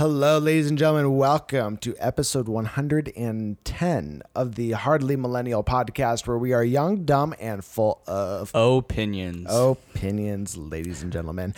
Hello, ladies and gentlemen. Welcome to episode 110 of the Hardly Millennial podcast, where we are young, dumb, and full of Opinions. opinions, ladies and gentlemen.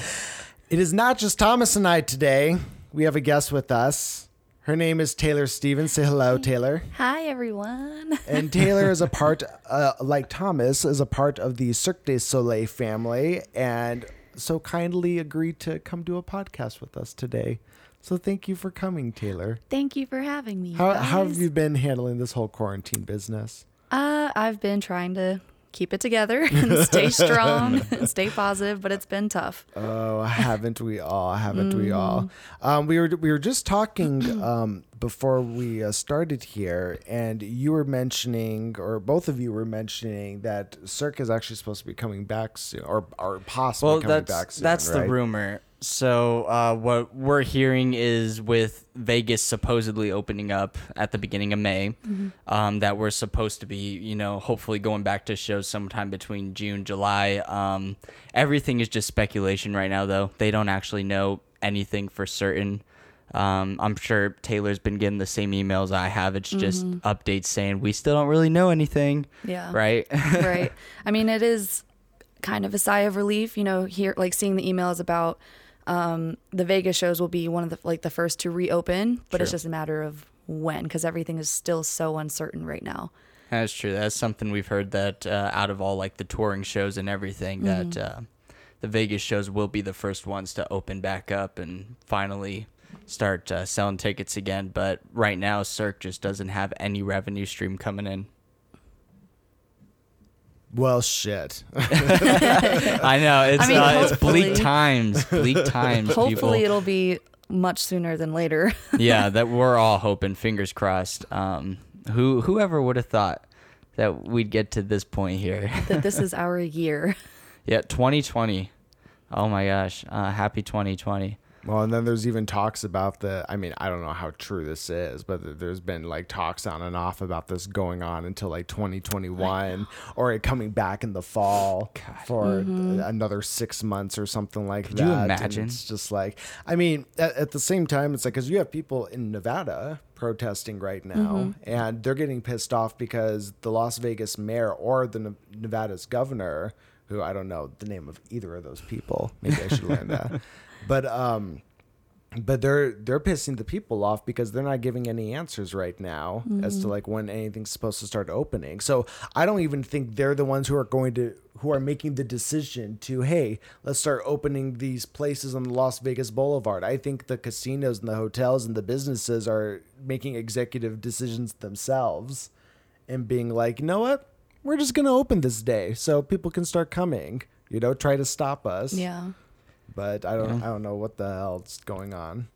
It is not just Thomas and I today. We have a guest with us. Her name is Taylor Stevens. Say hello, Taylor. Hi, everyone. And Taylor is a part, uh, like Thomas, is a part of the Cirque du Soleil family, and so kindly agreed to come do a podcast with us today. So thank you for coming, Taylor. Thank you for having me. How, how have you been handling this whole quarantine business? Uh, I've been trying to keep it together and stay strong and stay positive, but it's been tough. Oh, haven't we all? Haven't we all? Um, we were we were just talking um, before we uh, started here, and you were mentioning, or both of you were mentioning that Cirque is actually supposed to be coming back soon, or or possibly Well, coming that's back soon. that's the rumor. So uh, what we're hearing is with Vegas supposedly opening up at the beginning of May, um, that we're supposed to be, you know, hopefully going back to shows sometime between June, July. Um, everything is just speculation right now, though. They don't actually know anything for certain. Um, I'm sure Taylor's been getting the same emails I have. It's just updates saying we still don't really know anything. Yeah. Right. right. I mean, it is kind of a sigh of relief, you know, here, like seeing the emails about um, the Vegas shows will be one of the, like the first to reopen, but it's just a matter of when, because everything is still so uncertain right now. That's true. That's something we've heard that uh, out of all like the touring shows and everything, that uh, the Vegas shows will be the first ones to open back up and finally start uh, selling tickets again. But right now, Cirque just doesn't have any revenue stream coming in. Well, shit. I know it's I mean, uh, it's bleak times, bleak times. Hopefully, people. it'll be much sooner than later. yeah, that we're all hoping. Fingers crossed. Um, who whoever would have thought that we'd get to this point here? that this is our year. yeah, 2020. Oh my gosh. Uh, happy 2020. Well, and then there's even talks about the. I mean, I don't know how true this is, but there's been like talks on and off about this going on until like 2021, or it coming back in the fall for mm-hmm. another six months or something like Could that. you And imagine? it's just like, I mean, at, at the same time, it's like because you have people in Nevada protesting right now, mm-hmm. and they're getting pissed off because the Las Vegas mayor or the Ne- Nevada's governor, who I don't know the name of either of those people, maybe I should learn that, but um but they're they're pissing the people off because they're not giving any answers right now as to like when anything's supposed to start opening. So I don't even think they're the ones who are going to who are making the decision to hey let's start opening these places on the Las Vegas Boulevard. I think the casinos and the hotels and the businesses are making executive decisions themselves and being like you know what we're just gonna open this day so people can start coming. You know, try to stop us. Yeah. But I don't Yeah. I don't know what the hell's going on.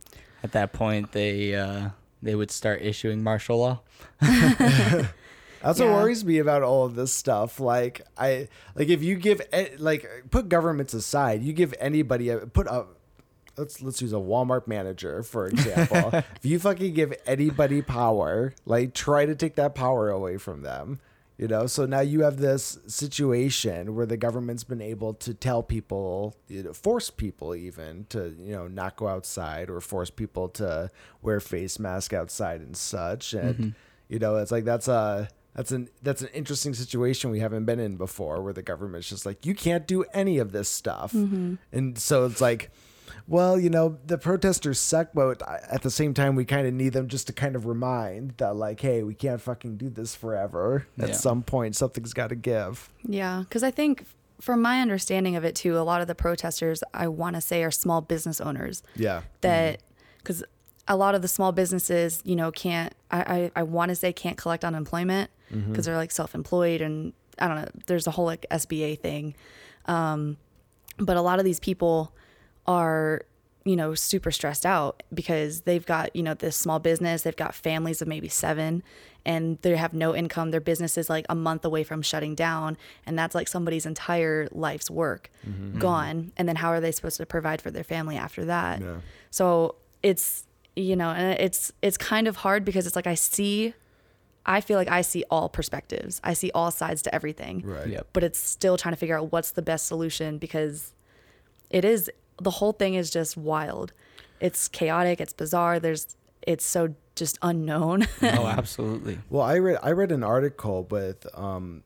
At that point, they uh, they would start issuing martial law. That's what worries me about all of this stuff. Like I like if you give like put governments aside, you give anybody a put a let's let's use a Walmart manager for example. if you fucking give anybody power, like try to take that power away from them. You know, so now you have this situation where the government's been able to tell people, you know, force people even to, you know, not go outside or force people to wear face mask outside and such. And mm-hmm. you know, it's like that's a that's an that's an interesting situation we haven't been in before where the government's just like you can't do any of this stuff. Mm-hmm. And so it's like well, you know, the protesters suck, but at the same time, we kind of need them just to kind of remind that, like, hey, we can't fucking do this forever. At Yeah. some point, something's got to give. Yeah, because I think from my understanding of it too, a lot of the protesters I want to say are small business owners Yeah. that because a lot of the small businesses, you know, can't I I, I want to say can't collect unemployment because they're like self-employed and I don't know. There's a whole like SBA thing, um, but a lot of these people are you know super stressed out because they've got you know this small business. They've got families of maybe seven and they have no income. Their business is like a month away from shutting down and that's like somebody's entire life's work mm-hmm. gone. And then how are they supposed to provide for their family after that? Yeah. so it's you know and it's it's kind of hard because it's like i see i feel like i see all perspectives. I see all sides to everything. Right. Yep. but it's still trying to figure out what's the best solution because it is the whole thing is just wild it's chaotic, it's bizarre. There's it's so just unknown. oh, absolutely. Well, I read I read an article with um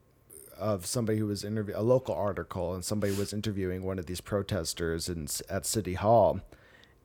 of somebody who was interview a local article and somebody was interviewing one of these protesters in at City Hall.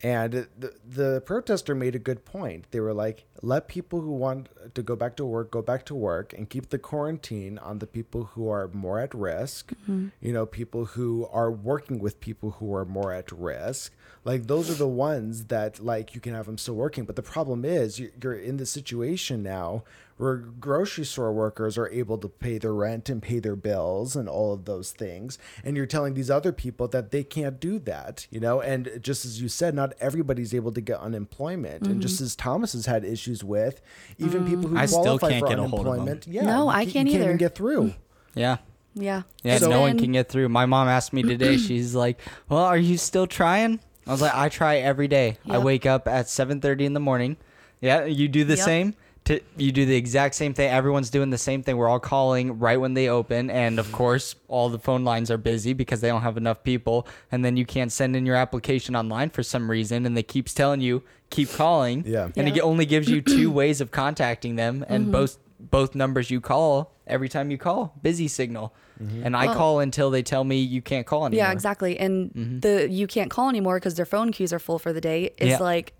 And the, the protester made a good point. They were like, let people who want to go back to work go back to work and keep the quarantine on the people who are more at risk. Mm-hmm. You know, people who are working with people who are more at risk. Like, those are the ones that, like, you can have them still working. But the problem is, you're, you're in the situation now where grocery store workers are able to pay their rent and pay their bills and all of those things and you're telling these other people that they can't do that you know and just as you said not everybody's able to get unemployment and just mm-hmm. as thomas has had issues with even mm. people who I still qualify can't for get a hold of unemployment yeah No, you I can't you can't either. even get through mm. Yeah. yeah. Yeah, It's no one can get through. My mom asked me today. She's like, "Well, are you still trying?" I was like, "I try every day. I wake up at 7:30 in the morning. Yeah, you do the Yep. same. To, you do the exact same thing. Everyone's doing the same thing. We're all calling right when they open, and of course, all the phone lines are busy because they don't have enough people. And then you can't send in your application online for some reason, and they keeps telling you keep calling. Yeah. and it only gives you two ways of contacting them, and mm-hmm. both both numbers you call every time you call busy signal. Mm-hmm. And I Well- call until they tell me you can't call anymore. Yeah, exactly. And mm-hmm. the you can't call anymore because their phone queues are full for the day. It's Yeah. like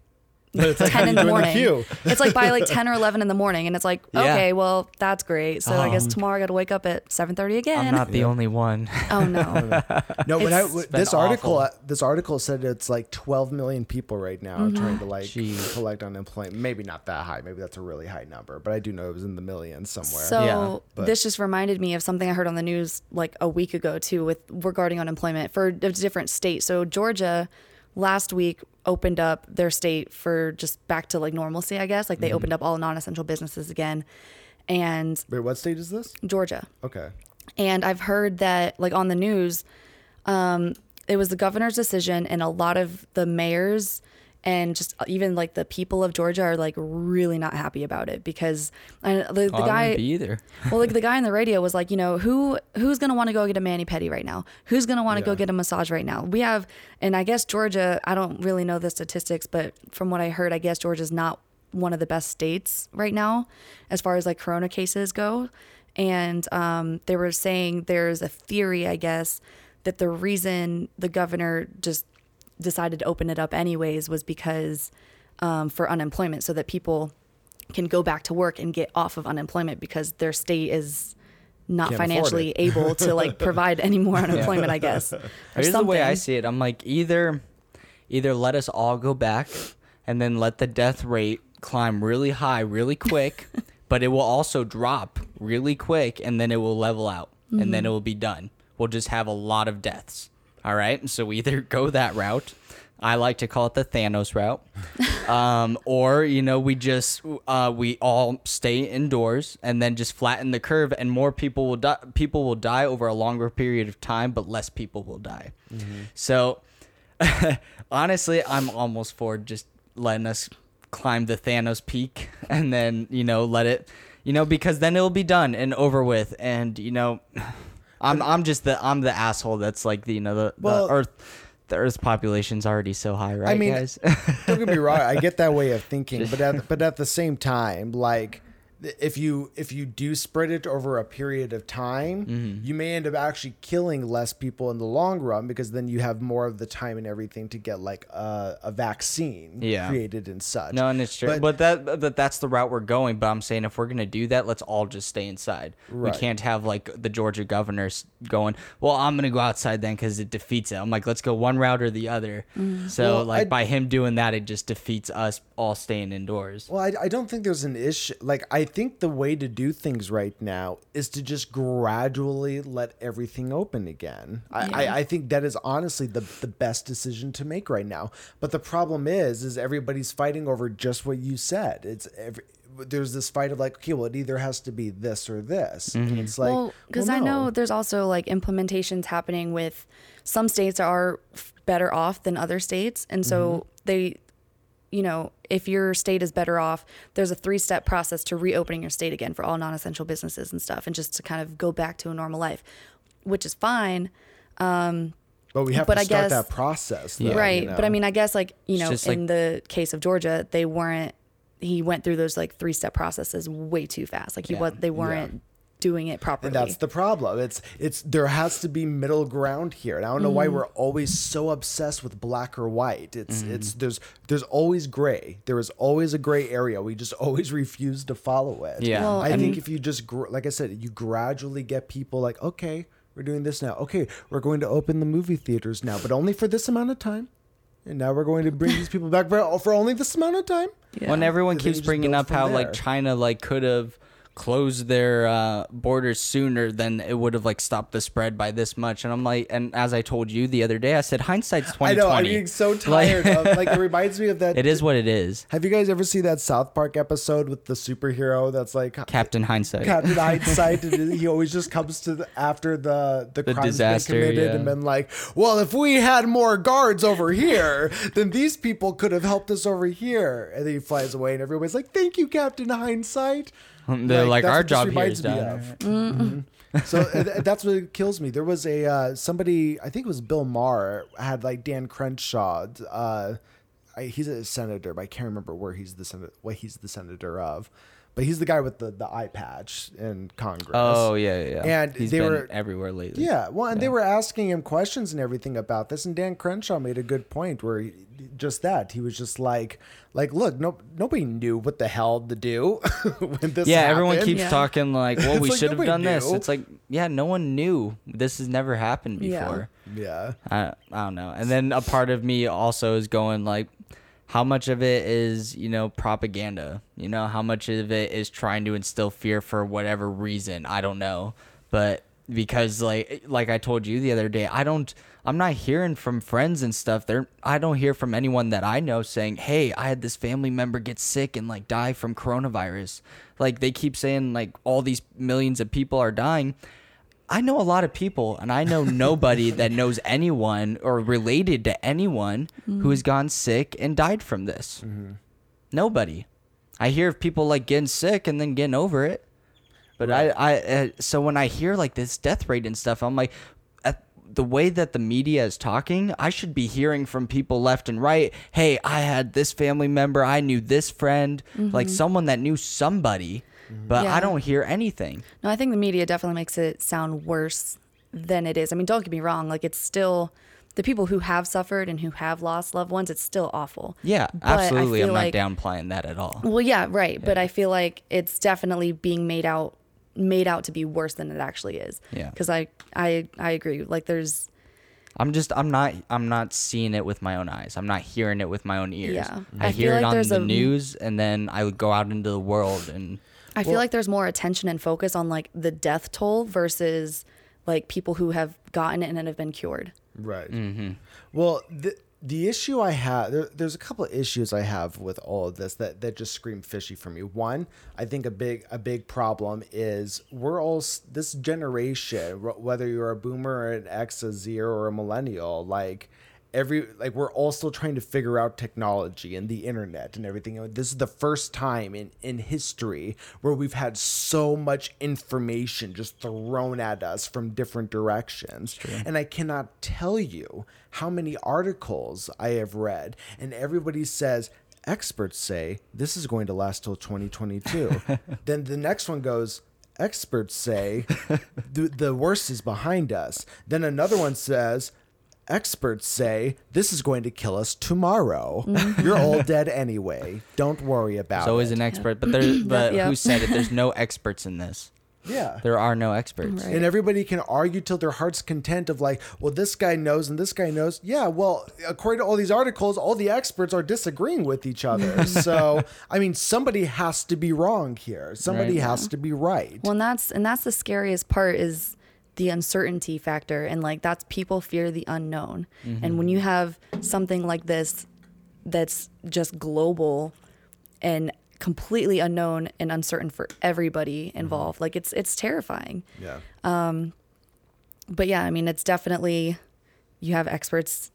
It's like, ten in the morning. queue? it's like by like ten or eleven in the morning, and it's like Yeah. okay, well that's great. So I guess Um, tomorrow I got to wake up at seven thirty again. I'm not the only one. oh no. No, when I It's w- been this article awful. uh, this article said it's like 12 million people right now trying to like Jeez. collect unemployment. Maybe not that high. Maybe that's a really high number, but I do know it was in the millions somewhere. So Yeah, this just reminded me of something I heard on the news like a week ago too, with regarding unemployment for a different state. So Georgia last week opened up their state for just back to like normalcy, I guess. Like they opened up all non-essential businesses again, and Wait, what state is this? Georgia. Okay. And I've heard that, like on the news, um, it was the governor's decision, and a lot of the mayors and just even like the people of Georgia are like really not happy about it because I, the, the Oh, I guy, be either. well, like the guy on the radio was like, you know, who who's gonna want to go get a mani pedi right now? Who's gonna want to Yeah. go get a massage right now? We have, and I guess Georgia. I don't really know the statistics, but from what I heard, I guess Georgia's not one of the best states right now as far as like corona cases go. And um, they were saying there's a theory, I guess, that the reason the governor just decided to open it up anyways was because um, for unemployment, so that people can go back to work and get off of unemployment because their state is not Can't financially able to like provide any more unemployment, I guess. Here's the way I see it. I'm like either either let us all go back and then let the death rate climb really high really quick, but it will also drop really quick and then it will level out and Mm-hmm. then it will be done. We'll just have a lot of deaths. All right? So we either go that route. I like to call it the Thanos route. um, or you know we just uh, we all stay indoors and then just flatten the curve and more people will die people will die over a longer period of time but less people will die so honestly i'm almost for just letting us climb the thanos peak and then you know let it you know because then it'll be done and over with and you know i'm i'm just the i'm the asshole that's like the you know the, Well- the earth the earth's population's already so high right I mean, guys Don't get me wrong. I get that way of thinking, but at but at the same time, like if you if you do spread it over a period of time, Mm-hmm. you may end up actually killing less people in the long run because then you have more of the time and everything to get like a, a vaccine Yeah. created and such. No, and it's true. But- But, that but that's the route we're going. But I'm saying if we're gonna do that, let's all just stay inside. Right. We can't have like the Georgia governor going. Well, I'm gonna go outside then because it defeats it. I'm like, let's go one route or the other. So Well, like I- by him doing that, it just defeats us all staying indoors. Well, I, I don't think there's an issue. Like, I think the way to do things right now is to just gradually let everything open again. I, Yeah. I, I think that is honestly the, the best decision to make right now. But the problem is, is everybody's fighting over just what you said. It's every, there's this fight of like, okay, well, it either has to be this or this. And it's like, well, because well, I know there's also like implementations happening with some states are better off than other states, and so Mm-hmm. they, you know, if your state is better off, there's a three step process to reopening your state again for all non essential businesses and stuff, and just to kind of go back to a normal life, which is fine. Um, But we have But to I start guess- that process, though, right. you But I mean, I guess like you know, in like- the case of Georgia, they weren't. He went through those like three step processes way too fast. Like he Yeah. was. They weren't doing it properly. And that's the problem. It's it's there has to be middle ground here. And I don't know Mm-hmm. why we're always so obsessed with black or white. It's Mm-hmm. it's there's there's always gray. There is always a gray area. We just always refuse to follow it. Yeah. Well, I and- think if you just gr- like I said, you gradually get people like, okay, we're doing this now. Okay, we're going to open the movie theaters now, but only for this amount of time. And now we're going to bring these people back for, for only this amount of time. Yeah. When everyone And keeps bringing up how there. like China like could have closed their uh, borders sooner, than it would have like stopped the spread by this much. And I'm like, and as I told you the other day, I said hindsight's I 2020. know. I'm getting so tired of like it reminds me of that. it is what it is. Have you guys ever seen that South Park episode with the superhero that's like Captain Hindsight. Captain Hindsight? and he always just comes to the, after the the, The crimes disaster, been committed yeah. and been like, well, if we had more guards over here, then these people could have helped us over here. And then he flies away, and everybody's like, "Thank you, Captain Hindsight." They're like, that's our what this job here reminds is me done. of. Mhm. So th- that's what kills me. There was a uh, somebody, I think it was Bill Maher, had like Dan Crenshaw. Uh, I, he's a senator, but I can't remember where he's the senator, what he's the senator of. But he's the guy with the, the eye patch in Congress. Oh yeah, yeah. yeah. And he's they been were- everywhere lately. Yeah, well, and they were asking him questions and everything about this, and Dan Crenshaw made a good point where he, just that he was just like, like, look, no, nobody knew what the hell to do when this. Yeah, everyone keeps Yeah. talking like, well, It's we like, should have nobody done this. It's like, yeah, no one knew. This has never happened Yeah. before. Yeah, I, I don't know. And then a part of me also is going like, how much of it is you know propaganda? You know, how much of it is trying to instill fear for whatever reason? I don't know, but because like like I told you the other day, I don't. I'm not hearing from friends and stuff. They're I don't hear from anyone that I know saying, "Hey, I had this family member get sick and like die from coronavirus." Like they keep saying like all these millions of people are dying. I know a lot of people, and I know nobody that knows anyone or related to anyone who has mm-hmm. gone sick and died from this. Mm-hmm. Nobody. I hear of people like getting sick and then getting over it, but I, I, uh, so when I hear like this death rate and stuff, I'm like, at the way that the media is talking, I should be hearing from people left and right. Hey, I had this family member, I knew this friend, like mm-hmm. someone that knew somebody, Mm-hmm. but I don't hear anything. No, I think the media definitely makes it sound worse than it is. I mean, don't get me wrong. Like, it's still the people who have suffered and who have lost loved ones. It's still awful. Yeah, But absolutely. I'm feel not downplaying that at all. Well, yeah, right. But I feel like it's definitely being made out made out to be worse than it actually is. Yeah. Because I, I, I agree. Like, there's I'm just I'm not I'm not seeing it with my own eyes. I'm not hearing it with my own ears. Yeah. I, I hear feel it like on the a- news and then I would go out into the world and I feel like there's more attention and focus on like the death toll versus like people who have gotten it and have been cured. right. Mm-hmm. Well, the the issue I have there, there's a couple of issues I have with all of this that that just scream fishy for me. One, I think a big a big problem is we're all this generation, whether you're a boomer or an X, a Z, or a millennial, like every like we're all still trying to figure out technology and the internet and everything. This is the first time in in history where we've had so much information just thrown at us from different directions. And I cannot tell you how many articles I have read and everybody says experts say this is going to last till 2022. then the next one goes experts say the, the worst is behind us. Then another one says experts say this is going to kill us tomorrow. Mm-hmm. You're all dead anyway. Don't worry about it. so it. is an expert, but there but yeah. who said it? There's no experts in this. yeah. There are no experts. Right. And everybody can argue till their heart's content of like, well, this guy knows and this guy knows. Yeah, well, according to all these articles, all the experts are disagreeing with each other. so, I mean, somebody has to be wrong here. Somebody Right. has to be right. Well, and that's and that's the scariest part is the uncertainty factor, and like that's people fear the unknown. And when you have something like this, that's just global and completely unknown and uncertain for everybody involved, like it's it's terrifying. yeah. Um but yeah, I mean, it's definitely you have experts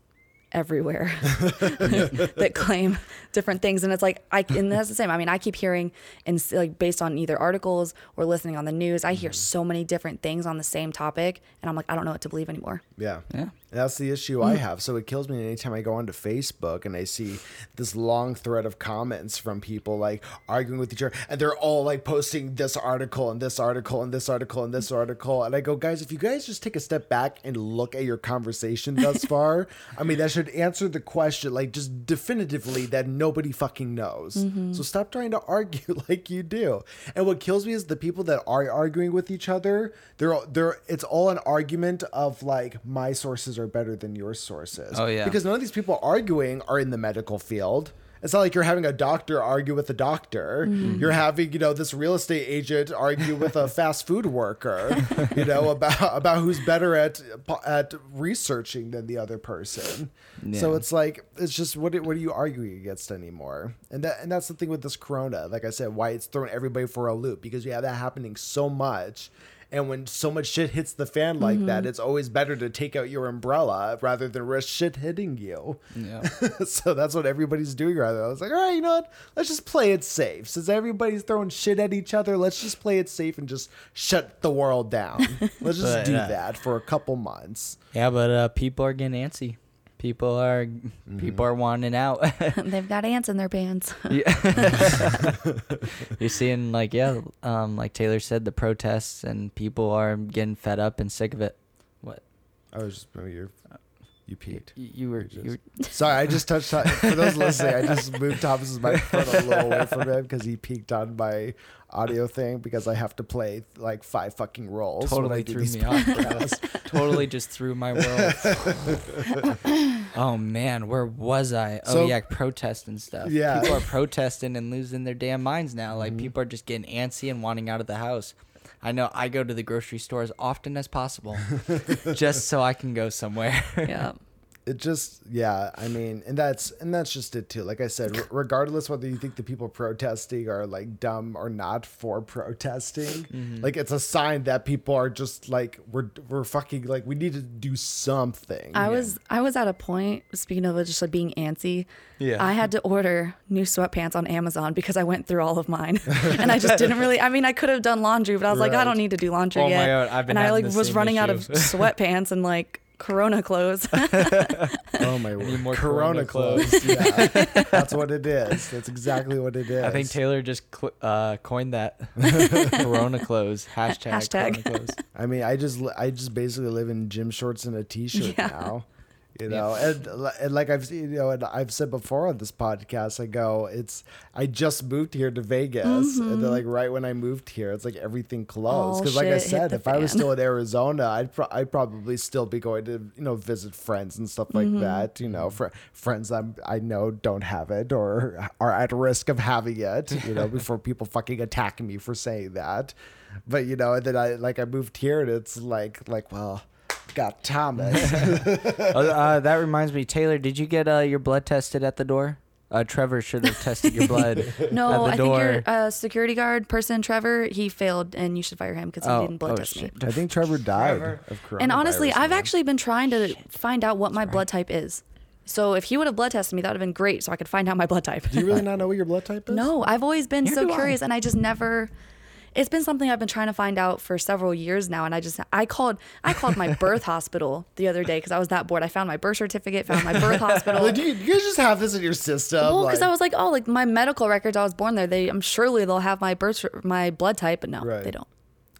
everywhere that claim different things and it's like i and that's the same i mean i keep hearing and like based on either articles or listening on the news i hear mm-hmm. so many different things on the same topic and i'm like i don't know what to believe anymore Yeah. Yeah. That's the issue I mm. have. So it kills me anytime I go onto Facebook and I see this long thread of comments from people like arguing with each other and they're all like posting this article and this article and this article and this mm. article. And I go, guys, if you guys just take a step back and look at your conversation thus far, I mean, that should answer the question like just definitively that nobody fucking knows. Mm-hmm. So stop trying to argue like you do. And what kills me is the people that are arguing with each other, they're they're it's all an argument of like my sources are better than your sources. Oh, yeah. Because none of these people arguing are in the medical field. It's not like you're having a doctor argue with a doctor. Mm-hmm. You're having, you know, this real estate agent argue with a fast food worker, you know, about about who's better at at researching than the other person. So it's like it's just what what are you arguing against anymore? And that and that's the thing with this corona. Like I said, why it's thrown everybody for a loop because you have that happening so much. And when so much shit hits the fan like that, it's always better to take out your umbrella rather than risk shit hitting you. Yeah. so that's what everybody's doing right now. I was like, all right, you know what? Let's just play it safe. Since everybody's throwing shit at each other, let's just play it safe and just shut the world down. Let's just But, do uh, that for a couple months. Yeah, but uh, people are getting antsy. People are people are wanting out. they've got ants in their pants You're seeing like yeah, um, like Taylor said, the protests and people are getting fed up and sick of it. What I was just, oh, you're, you peaked. you, you were? You were Sorry, I just touched. For those listening, I just moved Thomas's microphone a little away from him because he peaked on my audio thing because I have to play like five fucking roles. totally threw these me off. totally just threw my world. oh man, where was I? Oh So- yeah, protest and stuff. Yeah. people are protesting and losing their damn minds now. Like Mm-hmm. people are just getting antsy and wanting out of the house. I know I go to the grocery store as often as possible, just so I can go somewhere. yeah it just yeah i mean and that's and that's just it too like i said r- regardless whether you think the people protesting are like dumb or not for protesting Mm-hmm. like it's a sign that people are just like we're we're fucking like we need to do something I was I was at a point speaking of just like being antsy. Yeah. I had to order new sweatpants on Amazon because I went through all of mine, and I just didn't really. I mean, I could have done laundry, but I was like, I don't need to do laundry Oh my yet. God, I've been and I like was same running out of sweatpants and like Corona clothes. oh my need word more corona, Corona clothes yeah that's what it is that's exactly what it is I think Taylor just cl- uh, coined that. Corona clothes hashtag. Hashtag. Corona clothes. I mean, I just I just basically live in gym shorts and a t-shirt Yeah. now. You know, and, and like I've you know, and I've said before on this podcast, I go, it's I just moved here to Vegas, and then like right when I moved here, it's like everything closed because, like I said, if I was still in Arizona, I'd pro- I'd probably still be going to you know visit friends and stuff like that. You know, for friends I'm, I know don't have it or are at risk of having it. You know, before people fucking attack me for saying that. But you know, and then I like I moved here, and it's like like well. Got Thomas. Oh, uh, that reminds me, Taylor. Did you get uh, your blood tested at the door? Uh, Trevor should have tested your blood no, at the I think door. your uh, security guard person, Trevor, he failed, and you should fire him because he Oh, didn't blood oh, test me. I think Trevor died Trevor. of coronavirus. And honestly, I've man. actually been trying to find out what my blood type is. So if he would have blood tested me, that would have been great, so I could find out my blood type. Do you really not know what your blood type is? No, I've always been Neither so do I. curious, and I just never. It's been something I've been trying to find out for several years now, and I just I called I called my birth hospital the other day because I was that bored. I found my birth certificate, found my birth hospital. Like, do you, you guys just have this in your system? well, because like- I was like, oh, like my medical records, I was born there. They, I'm surely they'll have my birth, my blood type, but no, Right. they don't.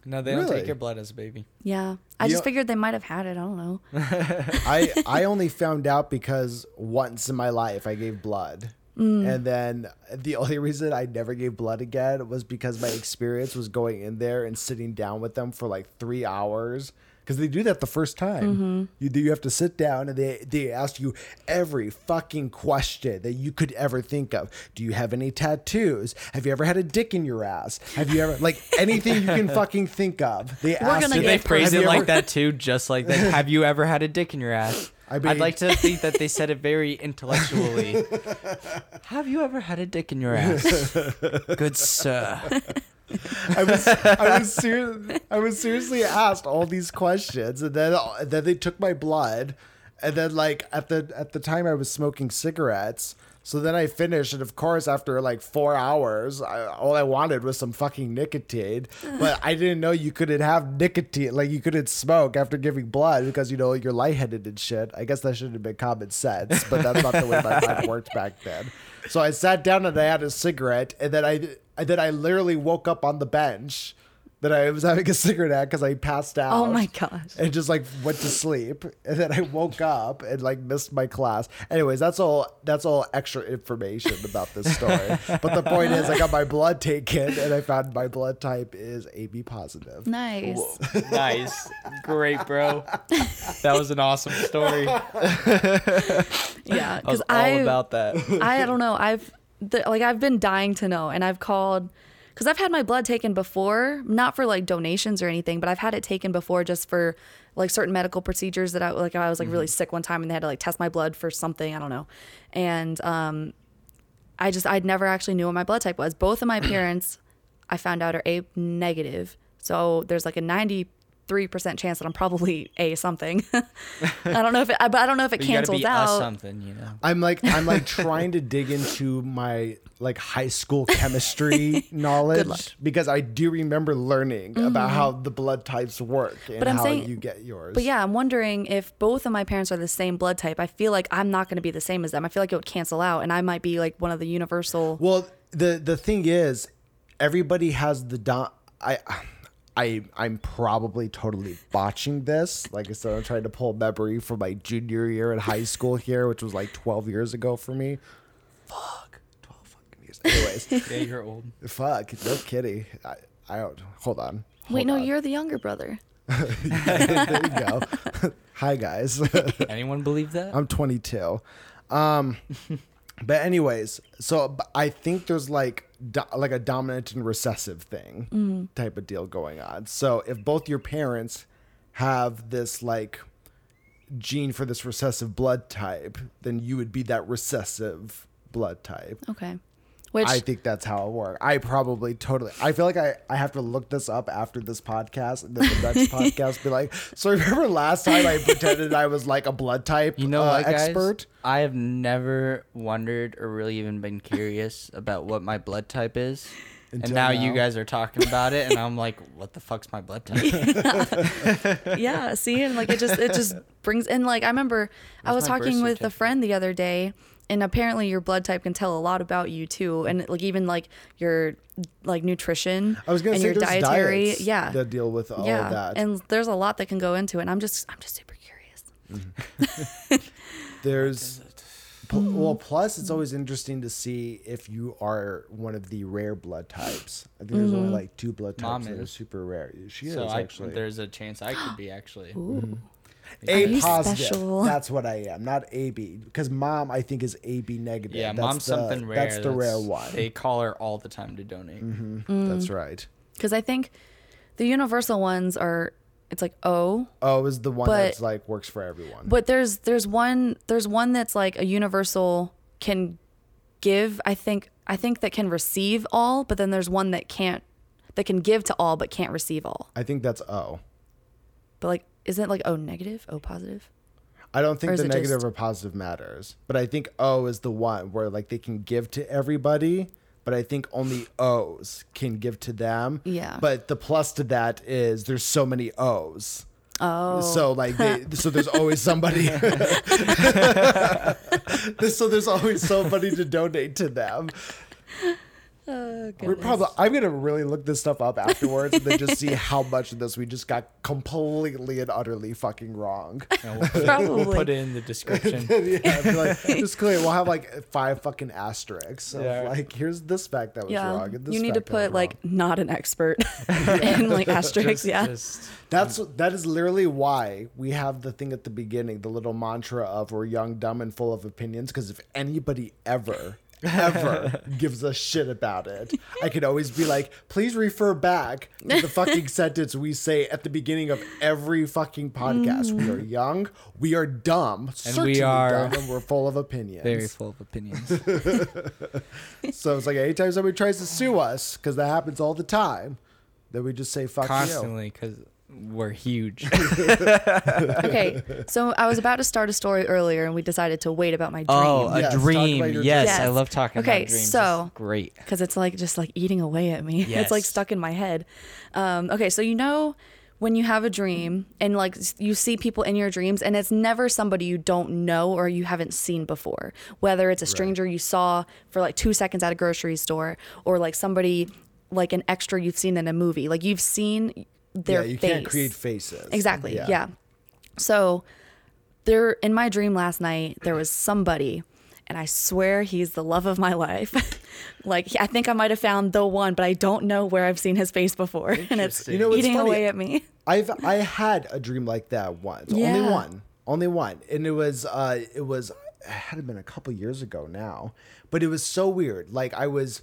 No, they don't take your blood as a baby. Yeah, I You just figured they might have had it. I don't know. I I only found out because once in my life I gave blood. Mm. And then the only reason I never gave blood again was because my experience was going in there and sitting down with them for like three hours. Because they do that the first time. Mm-hmm. You do. You have to sit down and they they ask you every fucking question that you could ever think of. Do you have any tattoos? Have you ever had a dick in your ass? Have you ever like anything you can fucking think of? They ask gonna you- Did they get phrase it you like that too? Just like that? Have you ever had a dick in your ass? I I'd mean- like to think that they said it very intellectually. Have you ever had a dick in your ass? Good sir. I was I was ser- I was seriously asked all these questions, and then and then they took my blood, and then like at the at the time I was smoking cigarettes. So then I finished, and of course, after like four hours, I, all I wanted was some fucking nicotine. But I didn't know you couldn't have nicotine, like you couldn't smoke after giving blood because you know you're lightheaded and shit. I guess that should have been common sense, but that's not the way my mind worked back then. So I sat down and I had a cigarette, and then I and then I literally woke up on the bench that I was having a cigarette at because I passed oh out. Oh my gosh. And just like went to sleep, and then I woke up and like missed my class. Anyways, that's all. That's all extra information about this story. but the point is, I got my blood taken, and I found my blood type is AB positive. Nice. nice, great, bro. That was an awesome story. Yeah, I was all I about that. I don't know. I've the, like I've been dying to know, and I've called because I've had my blood taken before, not for like donations or anything, but I've had it taken before just for like certain medical procedures that I like. I was like really sick one time, and they had to like test my blood for something I don't know, and um, I just I'd never actually knew what my blood type was. Both of my parents, I found out are A negative, so there's like a ninety three percent chance that I'm probably A something. I don't know if it, but I don't know if it But you gotta cancels be us out. something, you know. I'm like I'm like trying to dig into my like high school chemistry knowledge because I do remember learning about how the blood types work and Mm-hmm. But I'm how saying- you get yours. But yeah, I'm wondering if both of my parents are the same blood type. I feel like I'm not going to be the same as them. I feel like it would cancel out, and I might be like one of the universal. Well, the the thing is, everybody has the dom. I. I I'm probably totally botching this. Like I said, I'm trying to pull memory from my junior year in high school here, which was like 12 years ago for me. Fuck, 12 fucking years. Anyways, Yeah, you're old. fuck, no kidding. I, I don't. Hold on. Wait, no, on. you're the younger brother. there you go. Hi guys. Anyone believe that? I'm 22. Um, but anyways, so I think there's like do, like a dominant and recessive thing mm. type of deal going on. So if both your parents have this like gene for this recessive blood type, then you would be that recessive blood type. Okay. Which I think that's how it works. I probably totally. I feel like I, I have to look this up after this podcast, and then the next podcast be like, so remember last time I pretended I was like a blood type You know uh, what, guys? expert? I have never wondered or really even been curious about what my blood type is. Until and now, you guys are talking about it, and I'm like, what the fuck's my blood type? yeah, yeah see, and like it just it just brings in like I remember I was talking with a friend the other day, and apparently your blood type can tell a lot about you too, and like even like your like nutrition I was gonna and say your there's dietary, diets yeah, that deal with all yeah, of that. and there's a lot that can go into it. And I'm just I'm just super curious. There's Mm-hmm. well, plus it's always interesting to see if you are one of the rare blood types. I think there's only Mm-hmm. like two blood Mom types that are super rare. She so is I, actually there's a chance I could be actually. Ooh. A Are positive. special? That's what I am, not AB. Because mom, I think is AB negative. Yeah, that's mom's the, something rare. That's the rare one. They call her all the time to donate. Mm. That's right. because I think the universal ones are it's like O. O is the one But- that's like works for everyone. but there's there's one there's one that's like a universal can give I think I think that can receive all, but then there's one that can't that can give to all but can't receive all. I think that's O. But like isn't it like O negative, O positive? I don't think the negative just- or positive matters, but I think O is the one where like they can give to everybody, but I think only O's can give to them. Yeah. But the plus to that is there's so many O's. Oh. So like they, so there's always somebody so there's always somebody to donate to them. Oh, We're probably I'm gonna really look this stuff up afterwards and then just see how much of this we just got completely and utterly fucking wrong. And we'll, put it, we'll Probably. put it in the description. yeah, like, just clear. We'll have like five fucking asterisks. Of, Yeah. Like, here's this fact that was yeah. wrong. And this You need to fact that was put like not an expert in like asterisks, Just- yeah. just- that's um, that is literally why we have the thing at the beginning, the little mantra of we're young, dumb, and full of opinions. Because if anybody ever. Ever gives a shit about it. I could always be like, please refer back to the fucking sentence we say at the beginning of every fucking podcast. We are mm. young, we are dumb, And certainly we are dumb, and we're full of opinions. very full of opinions. So it's like anytime somebody tries to sue us, because that happens all the time, then we just say fuck Constantly, because were huge. Okay, so I was about to start a story earlier, and we decided to wait about my dream. oh, a Yes, dream. about your Yes. I love talking Okay, about dreams. Okay. So- It's great. because it's like just like eating away at me. It's like stuck in my head. Um, okay, so you know when you have a dream and like you see people in your dreams and it's never somebody you don't know or you haven't seen before, whether it's a stranger you saw for like two seconds at a grocery store or like somebody like an extra you've seen in a movie. Like you've seen their yeah, you face. can't create faces. Exactly. Yeah. So there in my dream last night, there was somebody and I swear he's the love of my life. like I think I might have found the one, but I don't know where I've seen his face before. And it's You know eating away at me. I've I had a dream like that once. Only one. Only one. And it was uh it was it had been a couple years ago now. But it was so weird. Like I was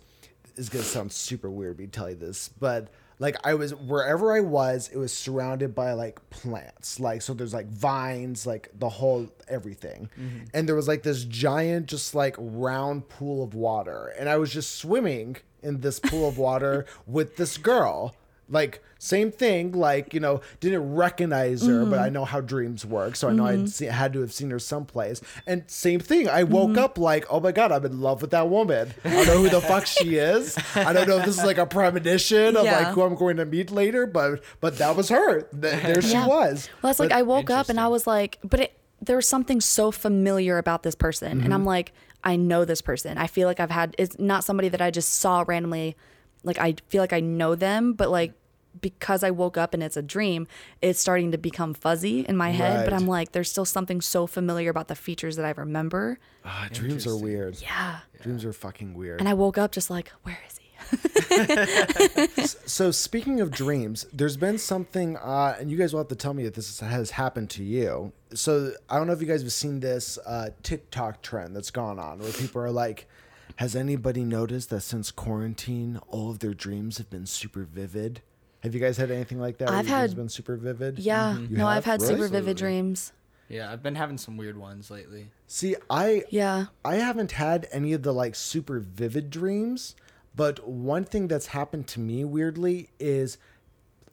it's gonna sound super weird me tell you this, but like I was wherever I was, it was surrounded by like plants. Like so there's like vines, like the whole everything. Mm-hmm. And there was like this giant, just like round pool of water. And I was just swimming in this pool of water with this girl like same thing like you know didn't recognize her but i mm-hmm. know how dreams work so i know i'd mm-hmm. see, had to have seen her someplace and same thing i woke mm-hmm. up like oh my god i'm in love with that woman i don't know who the fuck she is i don't know if this is like a premonition of like who i'm going to meet later but but that was her Th- there she Yeah. was Well, it's like I woke up and I was like, but it, there was something so familiar about this person, and Mm-hmm. I'm like, I know this person. I feel like I've had. It's not somebody that I just saw randomly. Like I feel like I know them, but like because I woke up and it's a dream, it's starting to become fuzzy in my head. But I'm like, there's still something so familiar about the features that I remember. Ah, dreams are weird Yeah. dreams are fucking weird And I woke up just like, where is he? So speaking of dreams, there's been something, uh, and you guys will have to tell me if this has happened to you. So I don't know if you guys have seen this uh, TikTok trend that's gone on, where people are like, "Has anybody noticed that since quarantine, all of their dreams have been super vivid?" Have you guys had anything like that? I've your dreams had- been super vivid. Yeah. Mm-hmm. You No, I've have? had super vivid dreams. Yeah, I've been having some weird ones lately. See, I Yeah. I haven't had any of the like super vivid dreams, but one thing that's happened to me weirdly is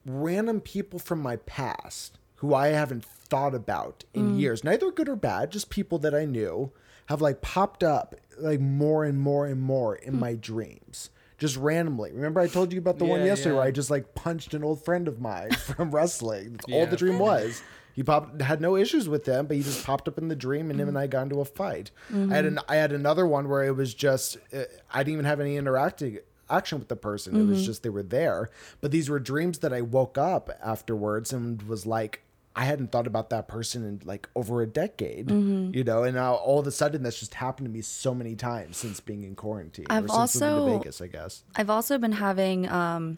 random people from my past who I haven't thought about in mm. years, neither good or bad, just people that I knew have like popped up like more and more and more in hmm. my dreams. Just randomly. Remember I told you about the one Yeah, yesterday where. I just like punched an old friend of mine from wrestling. That's all the dream was. He popped had no issues with them, but he just popped up in the dream, and him and I got into a fight. I had an, mm-hmm. I had another one where it was just uh, I didn't even have any interacting action with the person. It was mm-hmm. just they were there. But these were dreams that I woke up afterwards and was like. I hadn't thought about that person in like over a decade, you know, and now all of a sudden that's just happened to me so many times since being in quarantine. I've or since moving also- to Vegas, I guess. I've also been having um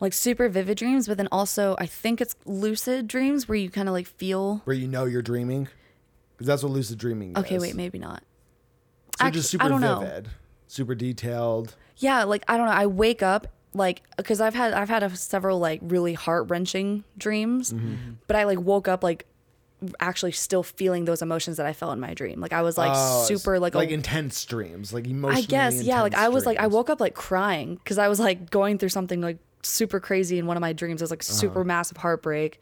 like super vivid dreams, but then also I think it's lucid dreams where you kind of like feel. Where you know you're dreaming, because that's what lucid dreaming is. Okay, wait, maybe not. So Actu- just super I don't know. vivid, super detailed. Yeah, like I don't know. I wake up like because I've had I've had a, several like really heart wrenching dreams, Mm-hmm. but I like woke up like actually still feeling those emotions that I felt in my dream. Like I was like Oh, super like, like a, intense dreams, like I guess yeah. Like I was like I woke up like crying because I was like going through something like super crazy in one of my dreams. It was like Uh-huh. super massive heartbreak.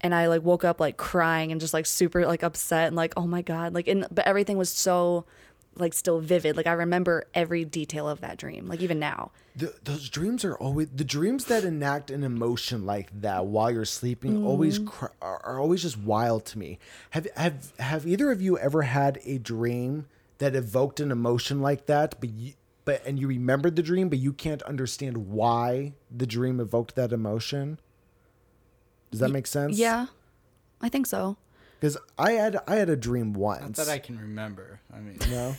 And I like woke up like crying and just like super like upset and like oh my god like and but everything was so like still vivid like I remember every detail of that dream like even now Th those dreams are always the dreams that enact an emotion like that while you're sleeping. Always Mm-hmm. cr- are, are always just wild to me. Have have have either of you ever had a dream that evoked an emotion like that, but you, but and you remembered the dream, but you can't understand why the dream evoked that emotion? Does that make sense? yeah I think so Because I had I had a dream Not once. that I can remember. I mean, No.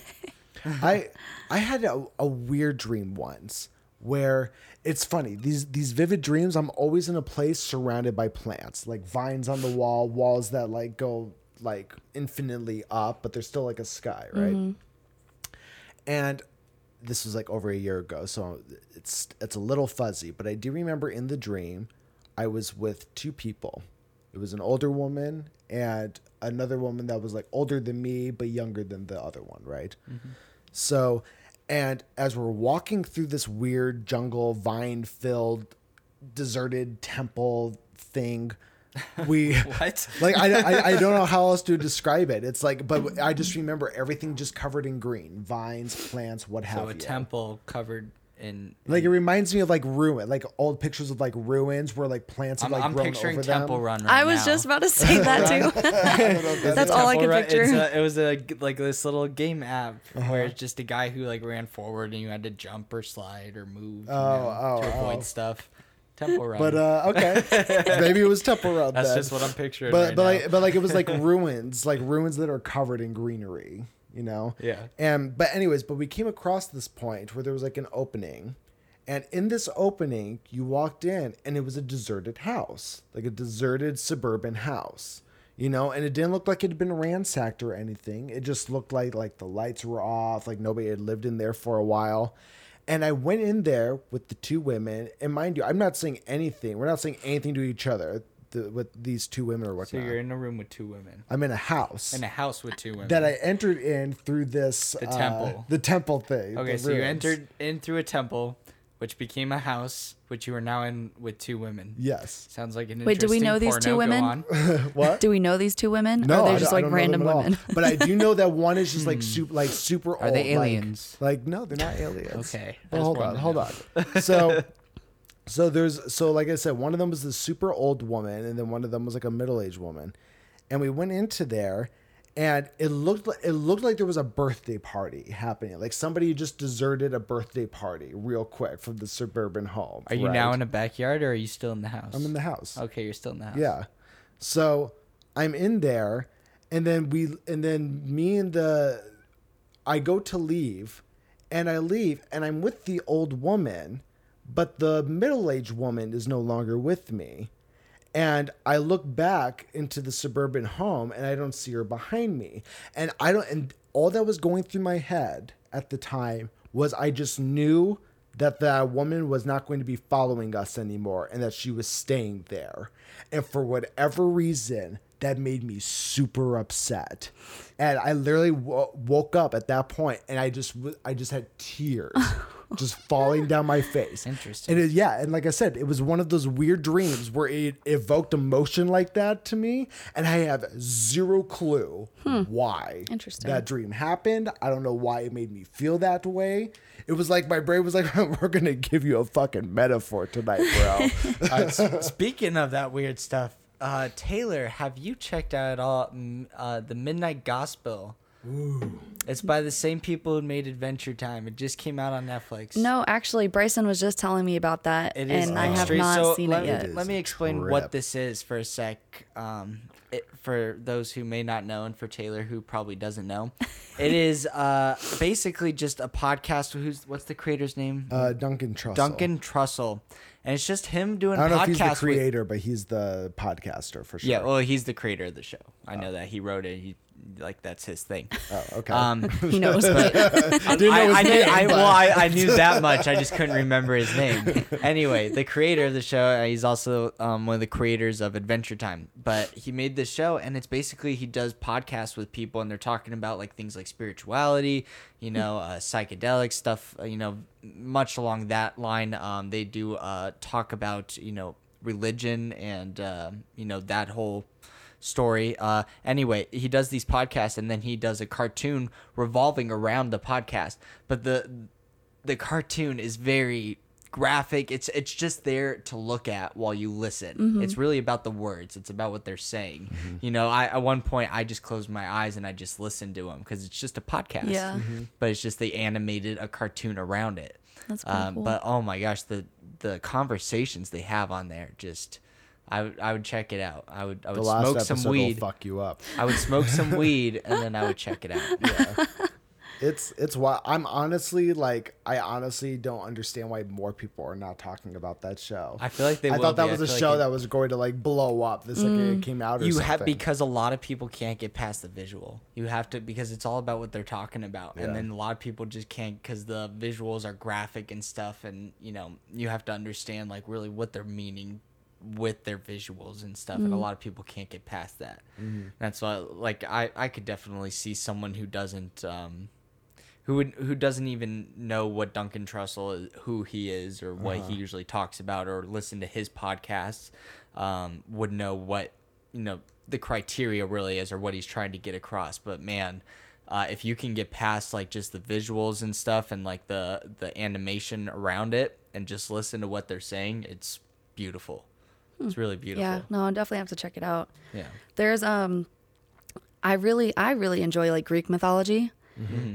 I I had a, a weird dream once where it's funny these these vivid dreams I'm always in a place surrounded by plants like vines on the wall walls that like go like infinitely up but there's still like a sky right mm-hmm. and this was like over a year ago so it's it's a little fuzzy but I do remember in the dream I was with two people it was an older woman and another woman that was like older than me but younger than the other one right mm-hmm. so, and as we're walking through this weird jungle, vine filled, deserted temple thing. We What? like I, I I don't know how else to describe it. It's like, but I just remember everything just covered in green, vines, plants, what have you. So a you. temple covered in. Like it reminds me of like ruin, like old pictures of like ruins where like plants have I'm, like I'm grown picturing over Temple them. Run. Right I was now. just about to say that too. That's all I Temple could Run- picture. A, it was a g- like this little game app Uh-huh. where it's just a guy who like ran forward and you had to jump or slide or move you Oh, know, oh, to avoid oh. stuff. Temple Run. But uh, okay, maybe it was Temple Run. That's then. just what I'm picturing. But right but now. like but like it was like ruins, like ruins that are covered in greenery, you know. Yeah. And but anyways, but we came across this point where there was like an opening, and in this opening, you walked in, and it was a deserted house, like a deserted suburban house. You know, and it didn't look like it had been ransacked or anything. It just looked like like the lights were off, like nobody had lived in there for a while. And I went in there with the two women, and mind you, I'm not saying anything. We're not saying anything to each other the, with these two women or what so you're in a room with two women I'm in a house in a house with two women. that I entered in through this The uh, temple. the temple thing. okay, the so you entered in through a temple, which became a house, which you are now in with two women. Yes. Sounds like an interesting. Wait, do we interesting know these two women? on. What? Do we know these two women? no, or are they just don't- I like don't random them at all. women? But I do know that one is just like super, like super Are old. they aliens? Like, no, they're not aliens. Okay, I But just hold on, to hold on. So, so there's so like I said, one of them was the super old woman, and then one of them was like a middle aged woman, and we went into there. And it looked like it looked like there was a birthday party happening. Like somebody just deserted a birthday party real quick from the suburban home. Are you now in a backyard or are you still in the house? I'm in the house. Okay, you're still in the house. Yeah. So I'm in there and then we and then me and the I go to leave and I leave and I'm with the old woman, but the middle-aged woman is no longer with me. And I look back into the suburban home and I don't see her behind me. And I don't and all that was going through my head at the time was I just knew that that woman was not going to be following us anymore and that she was staying there. And for whatever reason, that made me super upset. And I literally wo- woke up at that point and I just w- I just had tears just falling down my face. Interesting. And it, yeah, and like I said, it was one of those weird dreams where it evoked emotion like that to me, and I have zero clue why Interesting. that dream happened. I don't know why it made me feel that way. It was like my brain was like, "We're gonna give you a fucking metaphor tonight, bro." Uh, speaking of that weird stuff, uh, Taylor, have you checked out at all mm, uh, the Midnight Gospel? It's by the same people who made Adventure Time. It just came out on Netflix. No, actually, Bryson was just telling me about that, It is and I have not so seen let, it yet. is Let me explain trip. what this is for a sec. Um, it, for those who may not know, and for Taylor who probably doesn't know, it is uh, basically just a podcast. Who's what's the creator's name? uh, Duncan Trussell. Duncan Trussell, and it's just him doing I don't know if he's the with creator, but he's the podcaster for sure. Yeah, well, he's the creator of the show. I know that he wrote it. He like that's his thing. oh, okay. Um, he knows, but Didn't know I, knew, name, I, but- well, I, I knew that much. I just couldn't remember his name. Anyway, the creator of the show, uh, he's also um, one of the creators of Adventure Time. But he made this show, and it's basically he does podcasts with people, and they're talking about like things like spirituality, you know, uh, psychedelic stuff, uh, you know, much along that line. Um, they do uh, talk about you know religion and uh, you know that whole story. Uh, anyway, he does these podcasts and then he does a cartoon revolving around the podcast. But the the cartoon is very graphic. It's it's just there to look at while you listen. It's really about the words. It's about what they're saying. You know, I at one point I just closed my eyes and I just listened to them because it's just a podcast. Yeah. But it's just they animated a cartoon around it. That's pretty um, cool. But oh my gosh, the the conversations they have on there just. I would, I would check it out. I would I the would last smoke episode some will weed. fuck you up. I would smoke some weed and then I would check it out. Yeah. It's it's why I'm honestly like I honestly don't understand why more people are not talking about that show. I feel like they. I will thought that be. Was a feel like show it- that was going to like blow up the second it mm. came out. Or you something. have because a lot of people can't get past the visual. You have to because it's all about what they're talking about, Yeah. and then a lot of people just can't because the visuals are graphic and stuff, and you know you have to understand like really what they're meaning with their visuals and stuff, and a lot of people can't get past that. Mm-hmm. That's why like I I could definitely see someone who doesn't um who would who doesn't even know what Duncan Trussell is, who he is, or what Uh-huh. he usually talks about, or listen to his podcasts, um, would know what you know the criteria really is, or what he's trying to get across. But man, uh, if you can get past like just the visuals and stuff, and like the the animation around it, and just listen to what they're saying, it's beautiful. It's really beautiful. Yeah, no, I definitely have to check it out. Yeah. There's um I really I really enjoy like Greek mythology.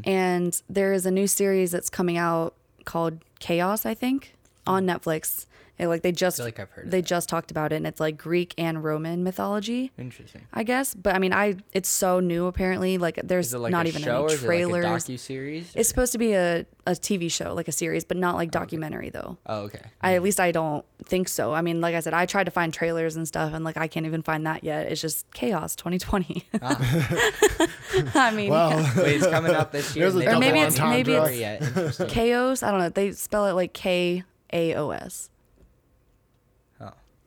And there is a new series that's coming out called Chaos, I think, on Netflix. And like they just feel like I've heard they that. just talked about it and it's like Greek and Roman mythology, Interesting. I guess. But I mean I it's so new apparently. Like there's Is it like not a even show or any is it like a trailers. docu series? it's supposed to be a, a TV show, like a series, but not like oh, documentary though. Oh, okay. I at least I don't think so. I mean, like I said, I tried to find trailers and stuff, and like I can't even find that yet. It's just chaos 2020. Ah. I mean, Well, Wait, it's coming out this year. There's a and they Or maybe it's- maybe it's- yet. Chaos. I don't know. They spell it like K A O S.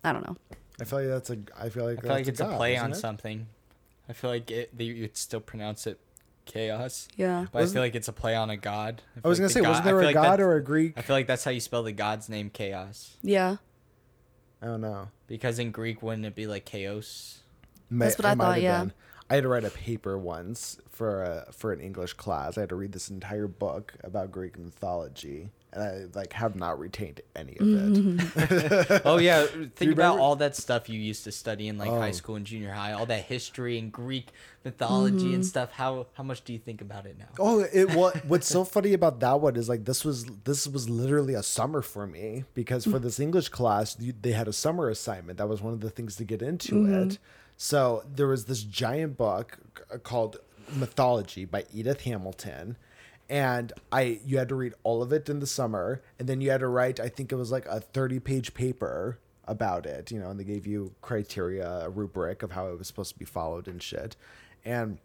I don't know. I feel like that's a. I feel like I feel like it's a god, play on it? something. I feel like it, they, you'd still pronounce it chaos, Yeah. but I Wasn't- feel like it's a play on a god. I feel was like gonna say, god- wasn't there a like god or a Greek? I feel like that's how you spell the god's name, chaos. Yeah. I don't know. Because in Greek, wouldn't it be like chaos? May- That's what it I thought, yeah. been. I had to write a paper once for a, for an English class. I had to read this entire book about Greek mythology, and I like have not retained any of it. Mm-hmm. oh yeah, think about remember- all that stuff you used to study in like high Oh. school and junior high, all that history and Greek mythology Mm-hmm. and stuff. How how much do you think about it now? Oh, it what what's so funny about that one is like this was this was literally a summer for me because for mm. this English class you, they had a summer assignment. That was one of the things to get into mm-hmm. it. So there was this giant book called Mythology by Edith Hamilton. And I you had to read all of it in the summer and then you had to write I think it was like a 30 page paper about it, you know, and they gave you criteria, a rubric of how it was supposed to be followed and shit. And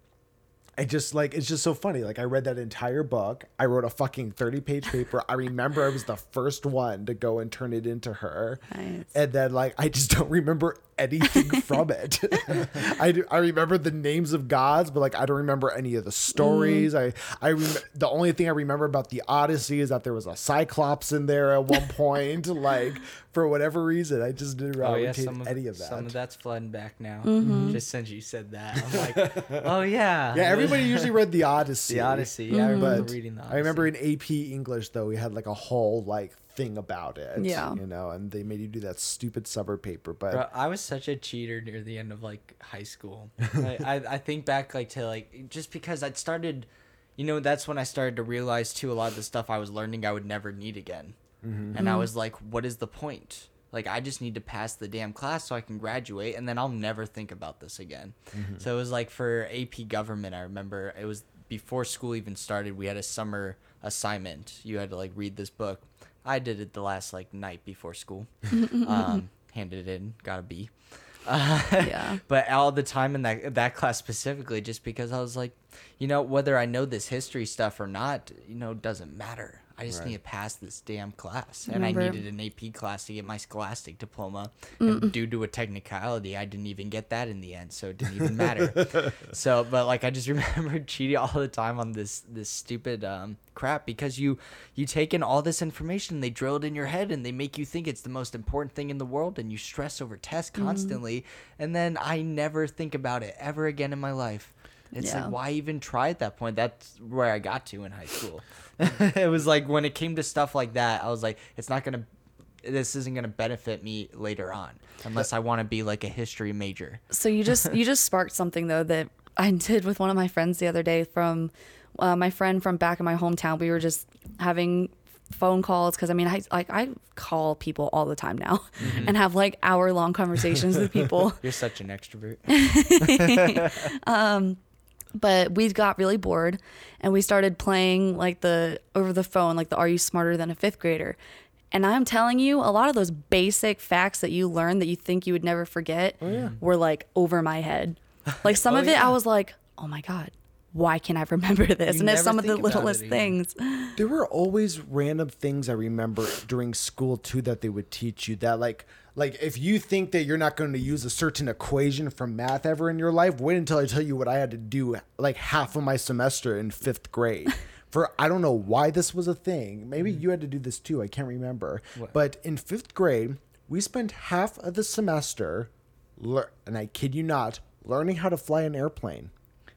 I just like it's just so funny. Like I read that entire book. I wrote a fucking 30 page paper. I remember I was the first one to go and turn it into her. Nice. And then like I just don't remember anything from it. I do, I remember the names of gods, but like I don't remember any of the stories. I I rem- the only thing I remember about the Odyssey is that there was a Cyclops in there at one point. like for whatever reason, I just didn't Oh yeah, retain some of, any of that. some of that's flooding back now. Mm-hmm. Just since you said that, I'm like, oh yeah, yeah, everybody usually read the Odyssey. the Odyssey. Yeah, I remember but reading the Odyssey. I remember in AP English though we had like a whole like thing about it. Yeah. you know, and they made you do that stupid summer paper. But Bro, I was such a cheater near the end of like high school. I, I I think back like to like just because I'd started, you know, that's when I started to realize too a lot of the stuff I was learning I would never need again, mm-hmm. and I mm-hmm. was like, what is the point? Like I just need to pass the damn class so I can graduate, and then I'll never think about this again. Mm-hmm. So it was like for AP Government, I remember it was before school even started. We had a summer assignment. You had to like read this book. I did it the last like night before school. um, handed it in, got a B. Uh, Yeah. But all the time in that that class specifically, just because I was like, you know, whether I know this history stuff or not, you know, doesn't matter. I just Right. need to pass this damn class, and I needed an AP class to get my Scholastic diploma. And due to a technicality, I didn't even get that in the end, so it didn't even matter. so, but like, I just remember cheating all the time on this this stupid um, crap because you you take in all this information, they drill it in your head, and they make you think it's the most important thing in the world, and you stress over tests constantly, and then I never think about it ever again in my life. It's Yeah. like why even try at that point? That's where I got to in high school. it was like when it came to stuff like that, I was like, it's not gonna, this isn't gonna benefit me later on unless I want to be like a history major. So you just you just sparked something though that I did with one of my friends the other day from uh, my friend from back in my hometown. We were just having phone calls because I mean I like I call people all the time now and have like hour long conversations with people. You're such an extrovert. but we got really bored and we started playing like the over the phone like the are you smarter than a fifth grader? And i'm telling you a lot of those basic facts that you learn that you think you would never forget oh, were like over my head. Like some Oh, of it yeah. i was like oh my god why can't i remember this? You and it's some of the think about it littlest things. There were always random things I remember during school too that they would teach you that like like if you think that you're not going to use a certain equation from math ever in your life, wait until I tell you what I had to do like half of my semester in fifth grade. for I don't know why this was a thing. Maybe Mm-hmm. you had to do this too. I can't remember. But in fifth grade, we spent half of the semester, lear- and I kid you not, learning how to fly an airplane.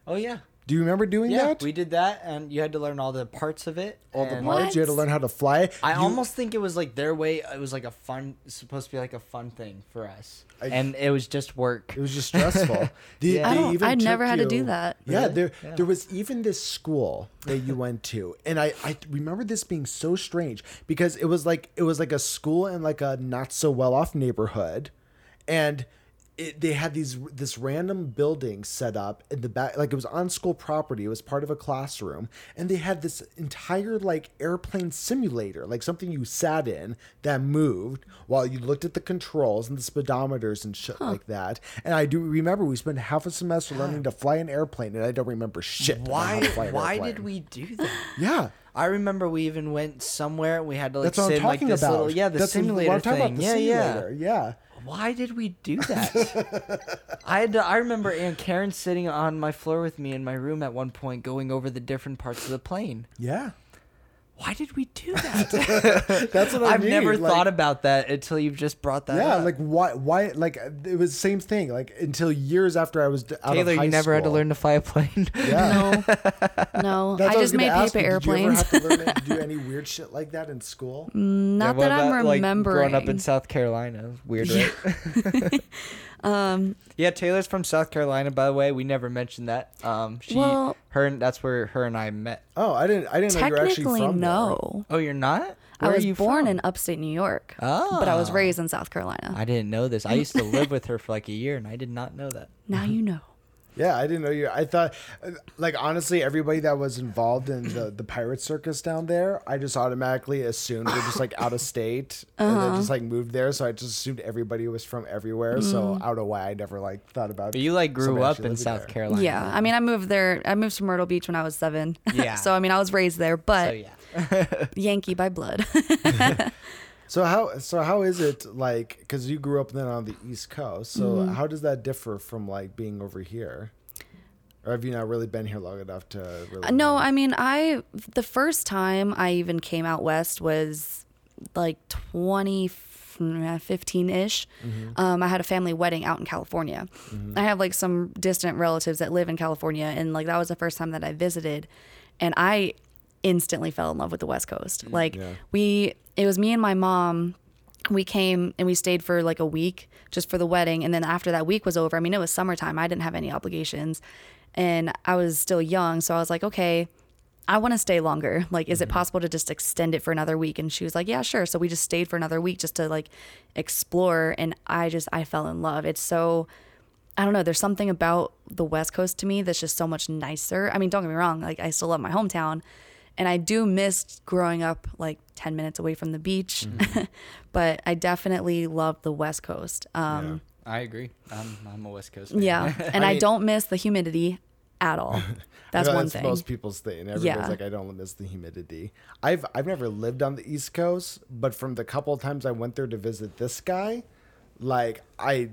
Oh yeah. Do you remember doing Yeah, that? we did that, and you had to learn all the parts of it. All the and- parts you had to learn how to fly. I You- almost think it was like their way. It was like a fun, supposed to be like a fun thing for us, I- and it was just work. It was just stressful. They- Yeah. I they don't- even I never took had to do that. Yeah, Really? there Yeah. there was even this school that you went to, and I I remember this being so strange because it was like it was like a school in like a not so well off neighborhood, and. It, they had these this random building set up in the back like it was on school property it was part of a classroom and they had this entire like airplane simulator like something you sat in that moved while you looked at the controls and the speedometers and shit like that and i do remember we spent half a semester learning to fly an airplane and i don't remember shit about how Why? to fly an Why airplane. did we do that? yeah I remember we even went somewhere. We had to like that's what sit in, like this about little yeah the That's what- what simulator I'm talking thing. about, the yeah, simulator. yeah. yeah Why did we do that? I had to, I remember Aunt Karen sitting on my floor with me in my room at one point, going over the different parts of the plane. yeah Why did we do that? that's what I I've mean. never like- thought about that until you've just brought that up. yeah up. like why why like it was the same thing like until years after i was d- out Taylor, of high you never had to learn to fly a plane. yeah No, no. That's I what was just made gonna ask paper you. Did you ever airplanes. have to learn to do any weird shit like that in school? Mm, not Yeah, what that I'm about, like, remembering. growing up in South Carolina, weird, right? Um, yeah, Taylor's from South Carolina, by the way. We never mentioned that. Um, she, Well- her, and that's where her and I met. Oh, I didn't. I didn't know you were actually technically, from no. Oh, you're not? I Where are was born from? in upstate New York, but I was Oh. raised in South Carolina. I didn't know this. I used to live with her for like a year, and I did not know that. now you know. There. Yeah, I didn't know you. I thought, uh, like, honestly, everybody that was involved in the the pirate circus down there, I just automatically assumed they're just like out of state and Uh-huh. then just like moved there. So I just assumed everybody was from everywhere. So Mm. I don't know why I never like thought about. But you like grew up in South there. Carolina. Yeah, I mean, I moved there. I moved to Myrtle Beach when I was seven. Yeah. so I mean, I was raised there, but So yeah. Yankee by blood. So how so how is it like? Because you grew up then on the East Coast. So Mm-hmm. how does that differ from like being over here? Or have you not really been here long enough to really? No, know? I mean, I the first time I even came out west was like 2015 ish. Um, I had a family wedding out in California. I have like some distant relatives that live in California, and like that was the first time that I visited, and I instantly fell in love with the West Coast. Mm, like Yeah. we, it was me and my mom. We came and we stayed for like a week just for the wedding, and then after that week was over, I mean, it was summertime. I didn't have any obligations, and I was still young, so I was like, okay. I want to stay longer. Like, is it mm-hmm. possible to just extend it for another week? And she was like, yeah, sure. So we just stayed for another week just to like explore. And I just, I fell in love. It's so, I don't know. There's something about the West Coast to me that's just so much nicer. I mean, don't get me wrong. Like, I still love my hometown and I do miss growing up like 10 minutes away from the beach, but I definitely love the West Coast. Um, I agree. I'm, I'm a West Coast. yeah. And I, mean- don't miss the humidity at all. That's I know one thing. Most people's thing. Everybody's Yeah. like, I don't miss the humidity. I've I've never lived on the East Coast, but from the couple of times I went there to visit this guy, like I,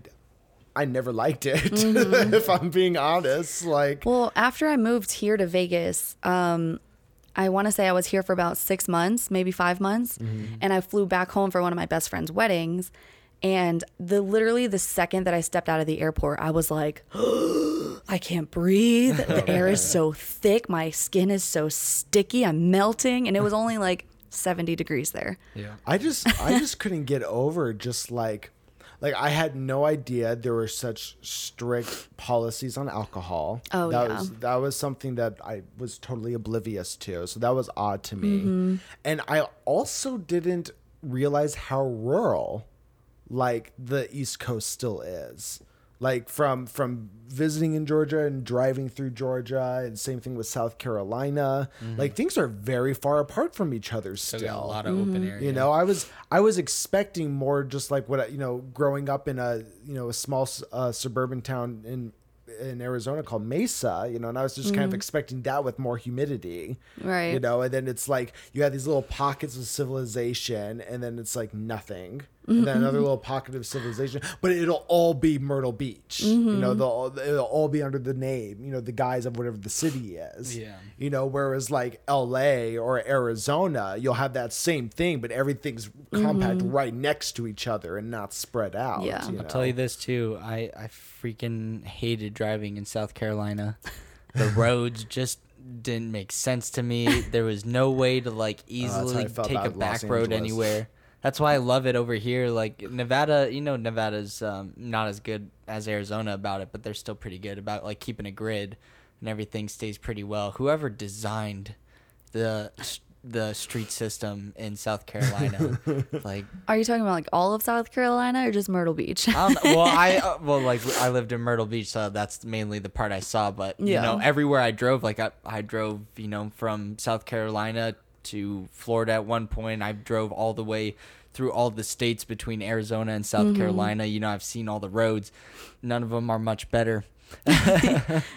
I never liked it. Mm-hmm. if I'm being honest, like Well, after I moved here to Vegas, um, I want to say I was here for about six months, maybe five months, mm-hmm. and I flew back home for one of my best friend's weddings. And the literally the second that I stepped out of the airport, I was like, I can't breathe. The air is so thick. My skin is so sticky. I'm melting, and it was only like 70 degrees there. Yeah. I just I just couldn't get over just like like I had no idea there were such strict policies on alcohol. Oh, that yeah. was that was something that I was totally oblivious to. So that was odd to me. Mm-hmm. And I also didn't realize how rural like the East Coast still is. Like from from visiting in Georgia and driving through Georgia, and same thing with South Carolina. Mm-hmm. Like things are very far apart from each other still. got a lot of open mm-hmm. area. You know, I was I was expecting more, just like what I- you know, growing up in a you know a small uh, suburban town in in Arizona called Mesa. You know, and I was just kind of mm-hmm. expecting that with more humidity. Right. You know, and then it's like you have these little pockets of civilization, and then it's like nothing. And then mm-hmm. another little pocket of civilization, but it'll all be Myrtle Beach. You know, mm-hmm. they'll it'll all be under the name, you know, the guise of whatever the city is. Yeah. You know, whereas like L.A. or Arizona, you'll have that same thing, but everything's compact mm-hmm. right next to each other and not spread out. Yeah. you I'll tell you this too. I, I freaking hated driving in South Carolina. The roads just didn't make sense to me. There was no way to like Oh, easily I felt take a about Los back road Angeles. anywhere. That's why I love it over here. Like Nevada, you know, Nevada's um, not as good as Arizona about it, but they're still pretty good about like keeping a grid and everything stays pretty well. Whoever designed the the street system in South Carolina, like Are you talking about like all of South Carolina or just Myrtle Beach? I don't. Well, I uh, well like I lived in Myrtle Beach, so that's mainly the part I saw. But you know, everywhere I drove, like I, I drove, you know, from South Carolina to Florida at one point. I drove all the way through all the states between Arizona and South mm-hmm. Carolina. You know, I've seen all the roads. None of them are much better.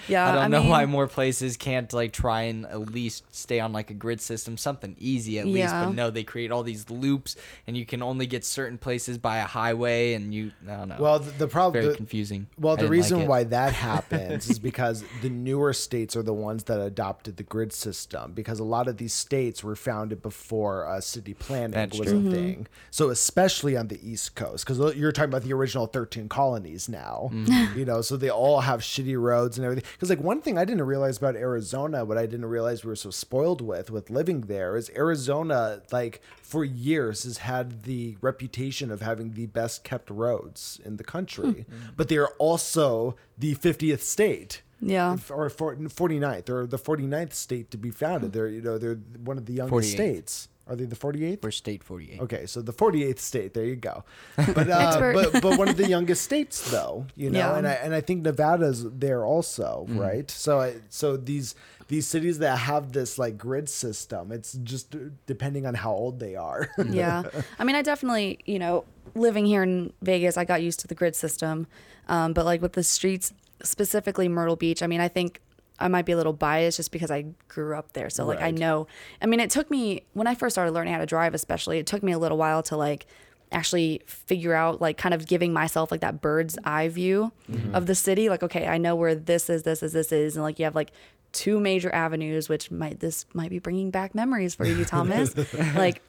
yeah, I don't know mean, why more places can't like try and at least stay on like a grid system, something easy at least. But no, they create all these loops, and you can only get certain places by a highway, and you I don't know. Well, the, the problem. very the- confusing. Well, I the didn't like reason why that happens is because the newer states are the ones that adopted the grid system. Because a lot of these states were founded before uh, city planning That's was true. a thing. So especially on the East Coast, because you're talking about the original 13 colonies now. Mm-hmm. You know, so they all have shitty roads and everything. Because like one thing I didn't realize about Arizona, what I didn't realize we were so spoiled with with living there, is Arizona like for years has had the reputation of having the best kept roads in the country, but they are also the 50th state. Yeah. Or 49th, or the 49th state to be founded. They're, you know, they're one of the youngest 48th. states. Are they the 48th? We're state 48. Okay, so the 48th state. There you go. But uh, but but one of the youngest states, though. You know, Yeah. and I and I think Nevada's there also, right? So I so these these cities that have this like grid system, it's just depending on how old they are. yeah. I mean, I definitely, you know, living here in Vegas, I got used to the grid system. Um, but like with the streets, specifically Myrtle Beach, I mean, I think I might be a little biased just because I grew up there. So like I know, I mean, it took me, when I first started learning how to drive, especially, it took me a little while to like actually figure out like kind of giving myself like that bird's eye view mm-hmm. of the city like okay i know where this is this is this is and like you have like two major avenues which might this might be bringing back memories for you thomas like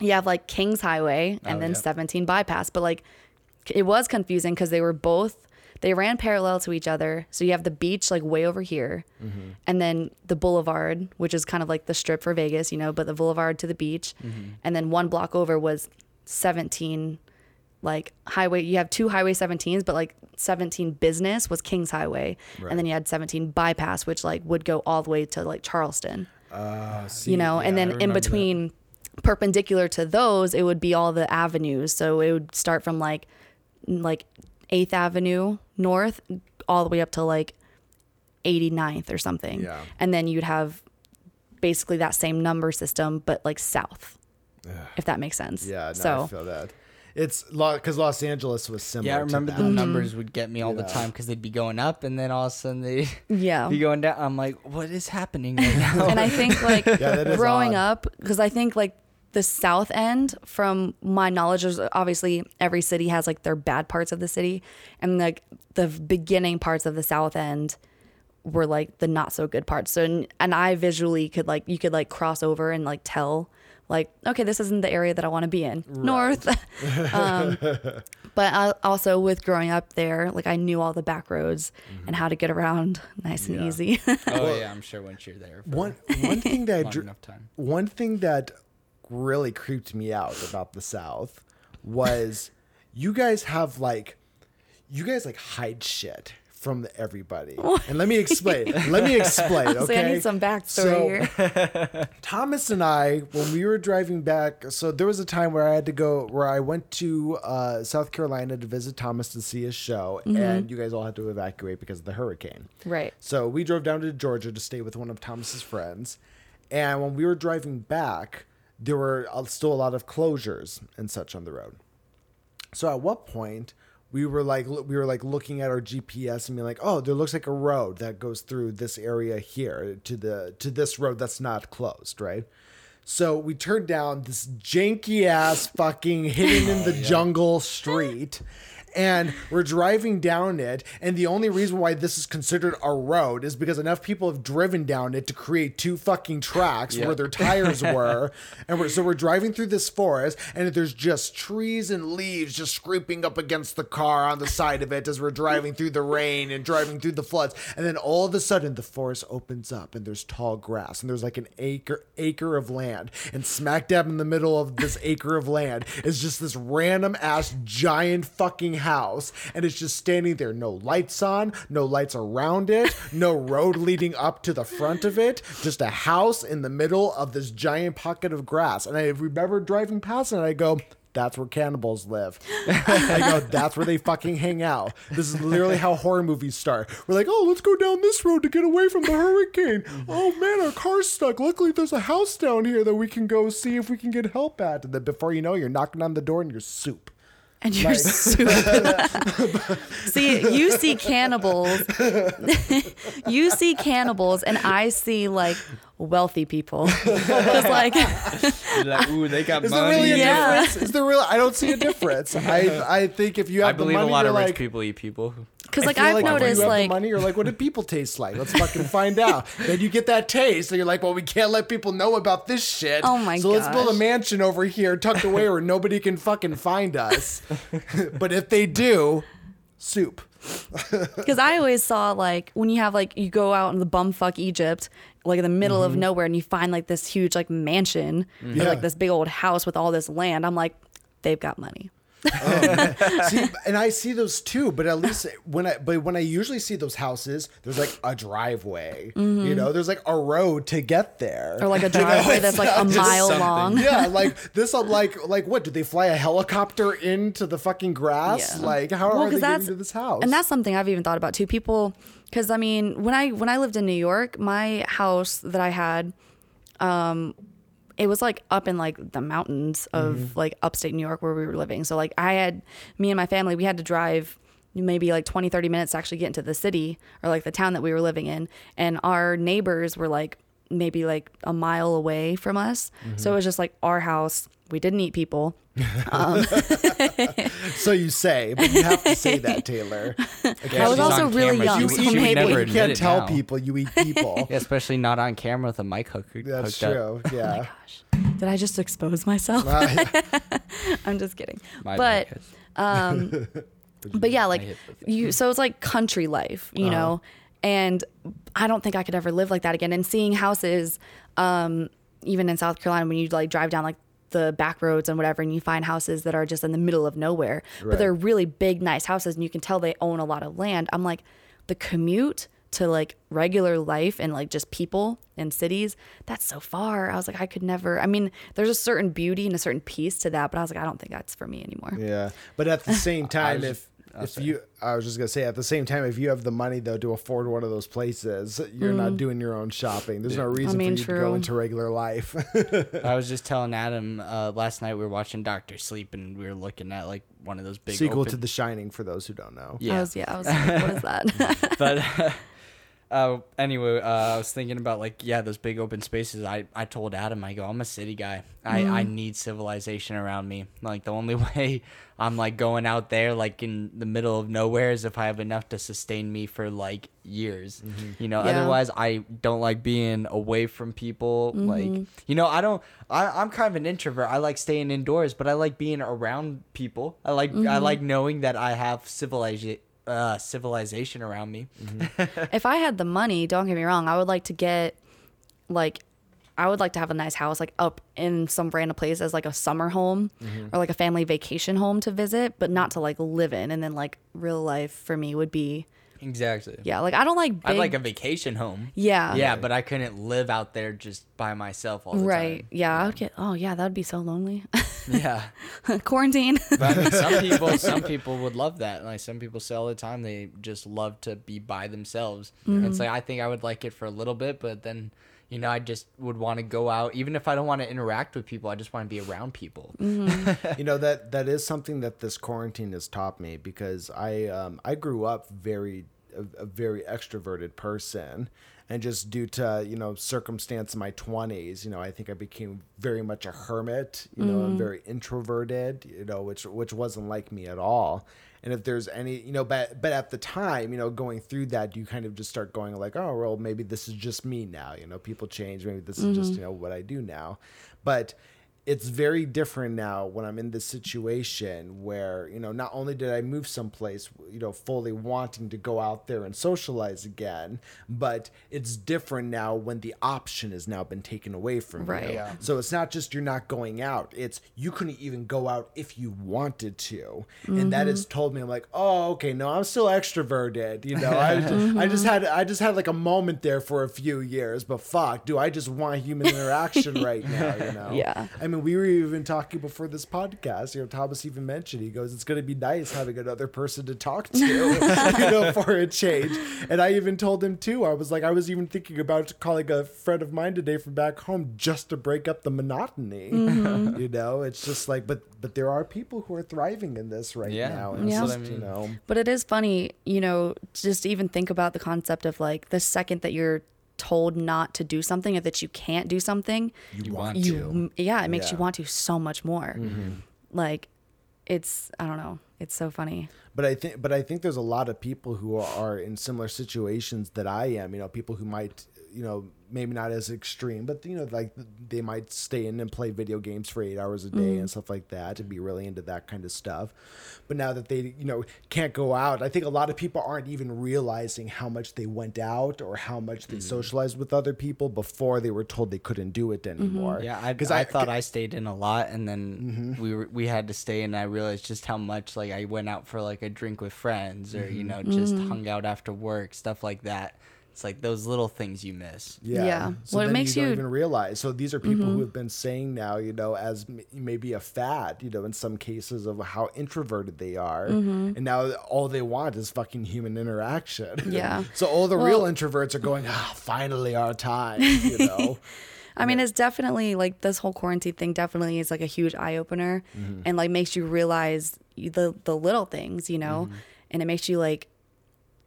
you have like Kings Highway and Oh, then yeah. 17 bypass, but like it was confusing because they were both they ran parallel to each other. So you have the beach like way over here, Mm-hmm. and then the boulevard, which is kind of like the strip for Vegas, you know, but the boulevard to the beach, Mm-hmm. and then one block over was 17 like highway you have two highway 17s but like 17 business was kings highway and then you had 17 bypass which like would go all the way to like charleston Uh, see, you know, and yeah, I then in remember that. between perpendicular to those, it would be all the avenues. So it would start from like like 8th Avenue North all the way up to like 89th or something. Yeah. And then you'd have basically that same number system but like south. If that makes sense. Yeah, no, I feel that. It's because Los Angeles was similar. Yeah, I to remember that. the numbers would get me all the time because they'd be going up and then all of a sudden they'd yeah. be going down. I'm like, what is happening right now? and I think like that is growing odd. up, because I think like the South End, from my knowledge, is obviously every city has like their bad parts of the city, and like the beginning parts of the South End were like the not so good parts. So and, and I visually could like you could like cross over and like tell like okay this isn't the area that I want to be in north. um, but I, also with growing up there, like I knew all the back roads and how to get around nice and Yeah. easy. oh yeah, I'm sure once you're there. For One one thing that I long dr- enough time. one thing that really creeped me out about the South was you guys have like you guys like hide shit from everybody. And let me explain. let me explain. Okay. so I need some backstory So- here. Thomas and I, when we were driving back, so there was a time where I had to go, where I went to uh, South Carolina to visit Thomas to see his show, and you guys all had to evacuate because of the hurricane. Right. So we drove down to Georgia to stay with one of Thomas's friends, and when we were driving back, there were still a lot of closures and such on the road. So at what point we were like we were like looking at our GPS and being like, oh, there looks like a road that goes through this area here to the to this road that's not closed, right? So we turned down this janky ass fucking hidden in the jungle street. And we're driving down it, and the only reason why this is considered a road is because enough people have driven down it to create two fucking tracks where their tires were. And we're so we're driving through this forest, and there's just trees and leaves just scraping up against the car on the side of it as we're driving through the rain and driving through the floods. And then all of a sudden, the forest opens up, and there's tall grass, and there's like an acre acre of land, and smack dab in the middle of this acre of land is just this random ass giant fucking house, and it's just standing there, no lights on, no lights around it, no road leading up to the front of it, just a house in the middle of this giant pocket of grass. And I remember driving past it, and I go. That's where cannibals live. I go, that's where they fucking hang out. This is literally how horror movies start. We're like, oh, let's go down this road to get away from the hurricane. Oh man, our car's stuck. Luckily, there's a house down here that we can go see if we can get help at. And then before you know, you're knocking on the door and you're soup. And you're super. see, you see cannibals. you see cannibals, and I see like wealthy people. 'Cause, like, like, ooh, they got Is there really a Yeah. difference? Is there really? I don't see a difference. I I think if you have I believe money, a lot of like, rich people eat people. Because like I've like noticed like the money, you're like, what do people taste like? Let's fucking find out. then you get that taste, and you're like, well, we can't let people know about this shit. Oh my god! So let's build a mansion over here, tucked away, where nobody can fucking find us. but if they do, soup. Because I always saw like when you have like you go out in the bumfuck Egypt, like in the middle of mm-hmm. nowhere, and you find like this huge like mansion or like this big old house with all this land. I'm like, they've got money. see, and I see those too, but at least when I but when I usually see those houses, there's like a driveway. You know, there's like a road to get there. Or like a driveway that's like a mile something. long. yeah, like this. I'm like, like what? Did they fly a helicopter into the fucking grass? Yeah. Like, how Well, are they getting to this house? And that's something I've even thought about too. People, because I mean, when I when I lived in New York, my house that I had, um, it was like up in like the mountains of Mm-hmm. like upstate New York where we were living. So like I had me and my family, we had to drive maybe like 20 30 minutes to actually get into the city or like the town that we were living in and our neighbors were like maybe like a mile away from us Mm-hmm. so it was just like our house we didn't eat people so you say, but you have to say that, Taylor. I was also really young, You, so eat people. maybe- You Never admit can't tell now. people you eat people. Yeah, especially not on camera with a mic hook, That's hooked up. true. Yeah. did i just expose myself i'm just kidding My but um but yeah like you so it's like country life you know and i don't think i could ever live like that again. And seeing houses um even in south carolina when you like drive down like the back roads and whatever and you find houses that are just in the middle of nowhere but they're really big nice houses and you can tell they own a lot of land i'm like the commute to like regular life and like just people in cities that's so far. I was like i could never i mean there's a certain beauty and a certain peace to that but i was like i don't think that's for me anymore. Yeah, but at the same time, was if just- if you, I was just gonna say, at the same time, if you have the money though to afford one of those places, you're not doing your own shopping. There's no reason Mm. mean, for you to go into regular life. I was just telling Adam uh, last night we were watching Doctor Sleep and we were looking at like one of those big Sequel open- to The Shining, for those who don't know. i yeah. was yeah i was like what is that but uh, Uh, anyway, uh, I was thinking about like yeah, those big open spaces. I, I told Adam, I go, I'm a city guy. I, I mm. need civilization around me. Like the only way I'm like going out there like in the middle of nowhere is if I have enough to sustain me for like years. Mm-hmm. You know, Yeah. otherwise I don't like being away from people. Like mm-hmm. you know, I don't. I, I'm kind of an introvert. I like staying indoors, but I like being around people. I like I mm-hmm. like knowing that I have civilization. Uh, civilization around me. if I had the money, don't get me wrong, I would like to get like I would like to have a nice house like up in some random place as like a summer home or like a family vacation home to visit, but not to like live in. And then like real life for me would be Exactly. yeah, like I don't like big I'd like a vacation home. yeah. Yeah, but I couldn't live out there just by myself all the time. Right. time. Yeah, I would get oh yeah, that'd be so lonely. Yeah. Quarantine. But I mean, some people some people would love that. Like some people say all the time they just love to be by themselves. And It's mm-hmm. like I think I would like it for a little bit, but then you know, I just would want to go out even if I don't want to interact with people, I just want to be around people. you know that that is something that this quarantine has taught me because I um, I grew up very a, a very extroverted person and just due to you know circumstance in my 20s you know i think i became very much a hermit you know i'm very introverted you know which which wasn't like me at all and if there's any you know but but at the time you know going through that you kind of just start going like oh well maybe this is just me now. You know people change. Maybe this is just mm-hmm. you know what i do now. But it's very different now when I'm in this situation where, you know, not only did I move someplace, you know, fully wanting to go out there and socialize again, but it's different now when the option has now been taken away from Right. you. Yeah. So it's not just you're not going out, it's you couldn't even go out if you wanted to. And that mm-hmm. has told me I'm like, "Oh, okay, no, I'm still extroverted." You know, I just, mm-hmm. I just had I just had like a moment there for a few years, but fuck, do I just want human interaction right now, you know? Yeah. I mean, we were even talking before this podcast. You know, Thomas even mentioned he goes, "It's going to be nice having another person to talk to, you know, for a change." And I even told him too. I was like, I was even thinking about calling a friend of mine today from back home just to break up the monotony. Mm-hmm. You know, it's just like, but but there are people who are thriving in this right Yeah, now. that's And Yeah. just, I you know, But it is funny, you know, just even think about the concept of like the second that you're told not to do something or that you can't do something, you want you to. yeah, it makes Yeah. you want to so much more. Mm-hmm. Like it's I don't know, it's so funny. But I think, but I think there's a lot of people who are in similar situations that I am. You know, people who might, you know, maybe not as extreme, but you know, like they might stay in and play video games for eight hours a day mm-hmm. and stuff like that, and be really into that kind of stuff. But now that they, you know, can't go out, I think a lot of people aren't even realizing how much they went out or how much they mm-hmm. socialized with other people before they were told they couldn't do it mm-hmm. anymore. Yeah, I, because I, thought I stayed in a lot, and then we were, we had to stay, and I realized just how much like I went out for like a drink with friends, or you know, just hung out after work, stuff like that. It's like those little things you miss. Yeah. Yeah. So Well, it makes you don't you- even realize. So these are people mm-hmm. who have been saying now, you know, as m- maybe a fad, you know, in some cases of how introverted they are, mm-hmm. and now all they want is fucking human interaction. Yeah. so all the real introverts are going, ah, finally our time, you know. I mean, it's definitely like this whole quarantine thing definitely is like a huge eye opener mm-hmm. and like makes you realize the the little things, you know, and it makes you like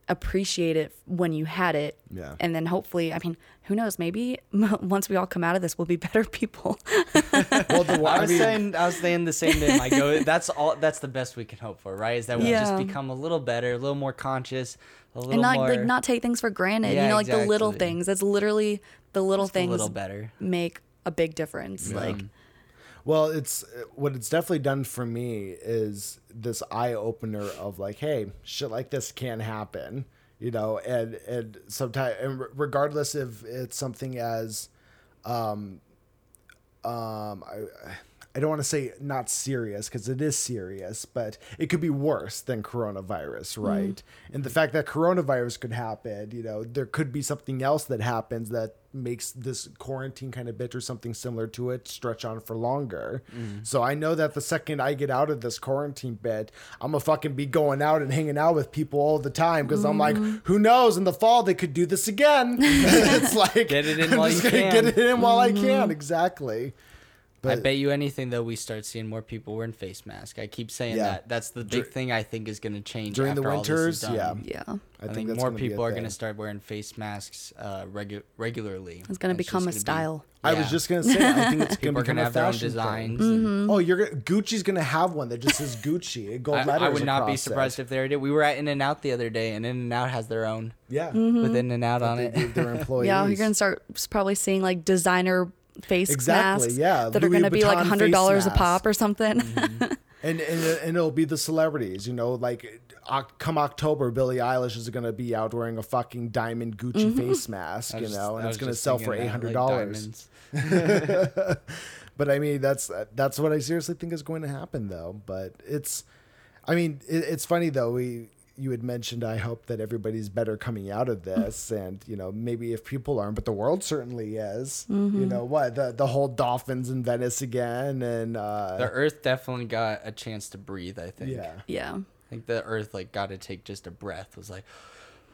appreciate it when you had it. Yeah. And then hopefully, I mean, who knows, maybe once we all come out of this, we'll be better people. well, the I I was mean, saying, I was saying the same thing. I go, that's all. That's the best we can hope for, right? Is that we just become a little better, a little more conscious, a little and not more, like not take things for granted. Yeah, you know, like the little things. That's literally the little just a things little better. make a big difference. Like Well, it's what it's definitely done for me is this eye opener of like, hey, shit like this can happen, you know, and and sometimes, and regardless if it's something as, um, um, I. I don't want to say not serious because it is serious, but it could be worse than coronavirus, right? And the fact that coronavirus could happen, you know, there could be something else that happens that makes this quarantine kind of bit or something similar to it stretch on for longer. So I know that the second I get out of this quarantine bit, I'm gonna fucking be going out and hanging out with people all the time because I'm like, mm-hmm. who knows? In the fall they could do this again. it's like Get it in I'm while you can. Get it in while I can. Mm-hmm. Exactly. I bet you anything though we start seeing more people wearing face masks. I keep saying Yeah. that. That's the big Dur- thing I think is going to change during the after all this is winters, done. yeah. yeah. I, think, that's more gonna people are going to start wearing face masks uh, regu- regularly. It's gonna become a gonna be- style. I was just gonna say, I think it's people gonna are become going to a have their own fashion designs. thing. and- Oh, you're gonna, Gucci's gonna have one that just says Gucci. Gold I, letters. I would not be surprised it. if they did. We were at In and Out the other day, and In and Out has their own yeah, with In and Out on they it. gave their employees. Yeah, you're gonna start probably seeing like designer face Exactly, masks yeah, that are gonna be like Vuitton hundred dollars a pop or something. and, and and it'll be the celebrities. You know, like come October, Billie Eilish is gonna be out wearing a fucking diamond Gucci Mm-hmm. face mask. You was just- know, and it's gonna sell for eight hundred eight like dollars. but I mean, that's that's what I seriously think is going to happen, though. But it's, I mean, it, it's funny though. We you had mentioned I hope that everybody's better coming out of this, and you know maybe if people aren't, but the world certainly is. You know what the the whole dolphins in Venice again, and uh, The Earth definitely got a chance to breathe. I think. yeah. yeah. I think the Earth like got to take just a breath. Was like,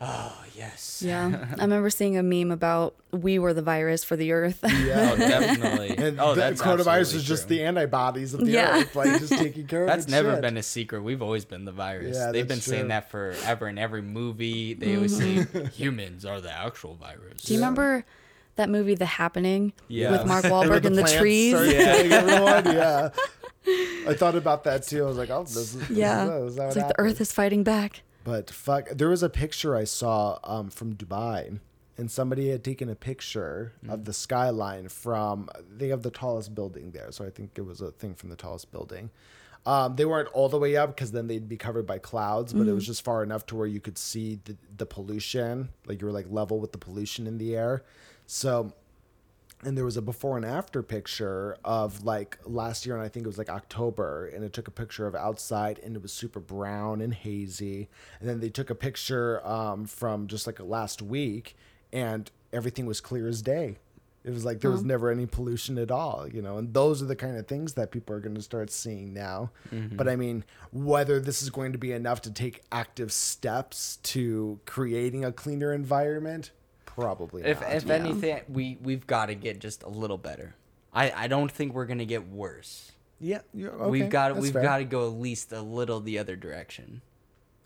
Oh yes. Yeah. I remember seeing a meme about we were the virus for the earth. Yeah. Oh, definitely. And oh, the that's coronavirus absolutely is just the antibodies of the Yeah. earth, like just taking care of That's never shit. been a secret. We've always been the virus. Yeah, They've that's been saying that forever. In every movie, they always say mm-hmm. humans are the actual virus. Do you remember that movie The Happening Yeah. with Mark And Wahlberg when and the, plants trees? started killing everyone, yeah. I thought about that too. I was like, oh, this is this Yeah. Is, this is how It's it like the earth is fighting back. But fuck, there was a picture I saw um, from Dubai, and somebody had taken a picture Mm. of the skyline from. They have the tallest building there, so I think it was a thing from the tallest building. Um, they weren't all the way up because then they'd be covered by clouds, but it was just far enough to where you could see the, the pollution, like you were like level with the pollution in the air. So and there was a before and after picture of like last year and i think it was like october and it took a picture of outside and it was super brown and hazy and then they took a picture um, from just like last week and everything was clear as day. It was like there was never any pollution at all you know and those are the kind of things that people are going to start seeing now. But i mean whether this is going to be enough to take active steps to creating a cleaner environment probably If not. if Yeah. anything, we we've got to get just a little better. I I don't think we're gonna get worse. Yeah, yeah okay, we've got that's we've fair. got to go at least a little the other direction.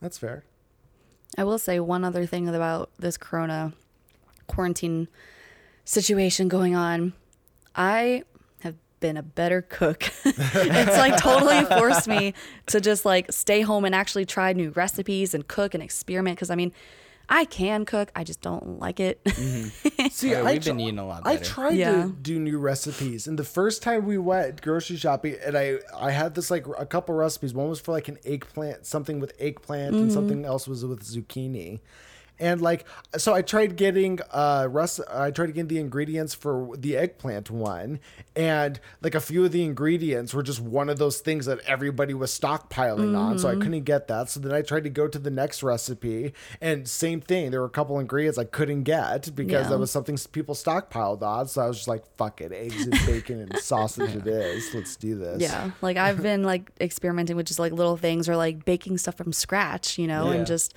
That's fair. I will say one other thing about this corona quarantine situation going on. I have been a better cook. it's like totally forced me to just like stay home and actually try new recipes and cook and experiment because I mean, I can cook, I just don't like it. Mm-hmm. See, Yeah, I we've been tr- eating a lot I tried Yeah. to do new recipes, and the first time we went grocery shopping, and I I had this like a couple recipes. One was for like an eggplant, something with eggplant, and mm-hmm. something else was with zucchini. And like, so I tried getting uh rest. I tried to get the ingredients for the eggplant one, and like a few of the ingredients were just one of those things that everybody was stockpiling on. So I couldn't get that. So then I tried to go to the next recipe, and same thing. There were a couple ingredients I couldn't get because Yeah. that was something people stockpiled on. So I was just like, "Fuck it, eggs and bacon and sausage it is. Let's do this." Yeah. Like I've been like experimenting with just like little things or like baking stuff from scratch, you know, Yeah. and just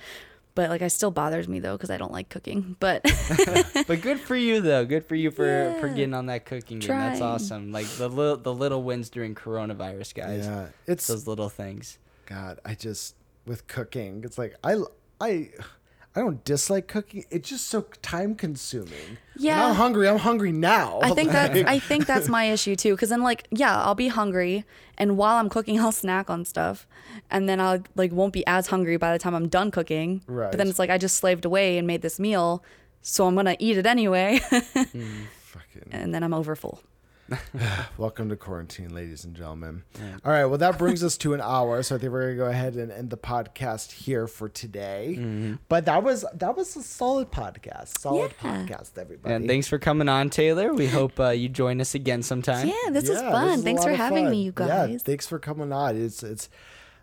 but like I still bothers me though because I don't like cooking. But But good for you though. Good for you for for getting on that cooking game. That's awesome. Like the little the little wins during coronavirus, guys. yeah. It's Those little things. God, I just with cooking, it's like I I I don't dislike cooking. It's just so time consuming. Yeah. When I'm hungry. I'm hungry now. I think that's I think that's my issue too. Because then like yeah, I'll be hungry, and while I'm cooking, I'll snack on stuff, and then I'll like won't be as hungry by the time I'm done cooking. Right. But then it's like I just slaved away and made this meal, so I'm gonna eat it anyway, mm, fucking and then I'm over full. welcome to quarantine, ladies and gentlemen. All right, well that brings us to an hour, so I think we're gonna go ahead and end the podcast here for today. Mm-hmm. But that was that was a solid podcast. Solid Yeah. podcast, everybody. And thanks for coming on, Taylor. We hope uh, you join us again sometime. Yeah, this is fun. this is Thanks for having fun. me, you guys. Yeah, guys. thanks for coming on. It's it's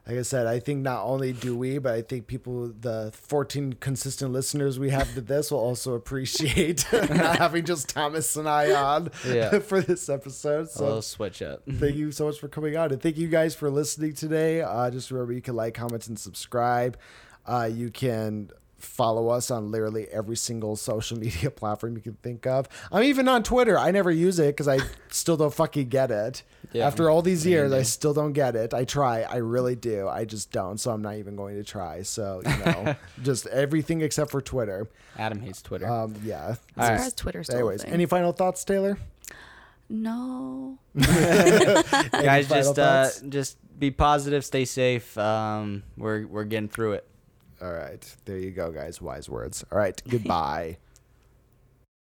like I said, I think not only do we, but I think people, the 14 consistent listeners we have to this, will also appreciate not having just Thomas and I on Yeah. for this episode. So switch up. thank you so much for coming on, and thank you guys for listening today. Uh, just remember, you can like, comment, and subscribe. Uh, you can follow us on literally every single social media platform you can think of. I'm even on Twitter. I never use it because I still don't fucking get it. Yeah. After all these years, I still don't get it. I try. I really do. I just don't. So I'm not even going to try. So, you know, just everything except for Twitter. Adam hates Twitter. Um, yeah. All I'm right. surprised Twitter's still Anyways, a thing. any final thoughts, Taylor? no. Guys, final just uh, thoughts? just be positive, stay safe. Um, we're we're getting through it. All right. There you go, guys. Wise words. All right. Goodbye.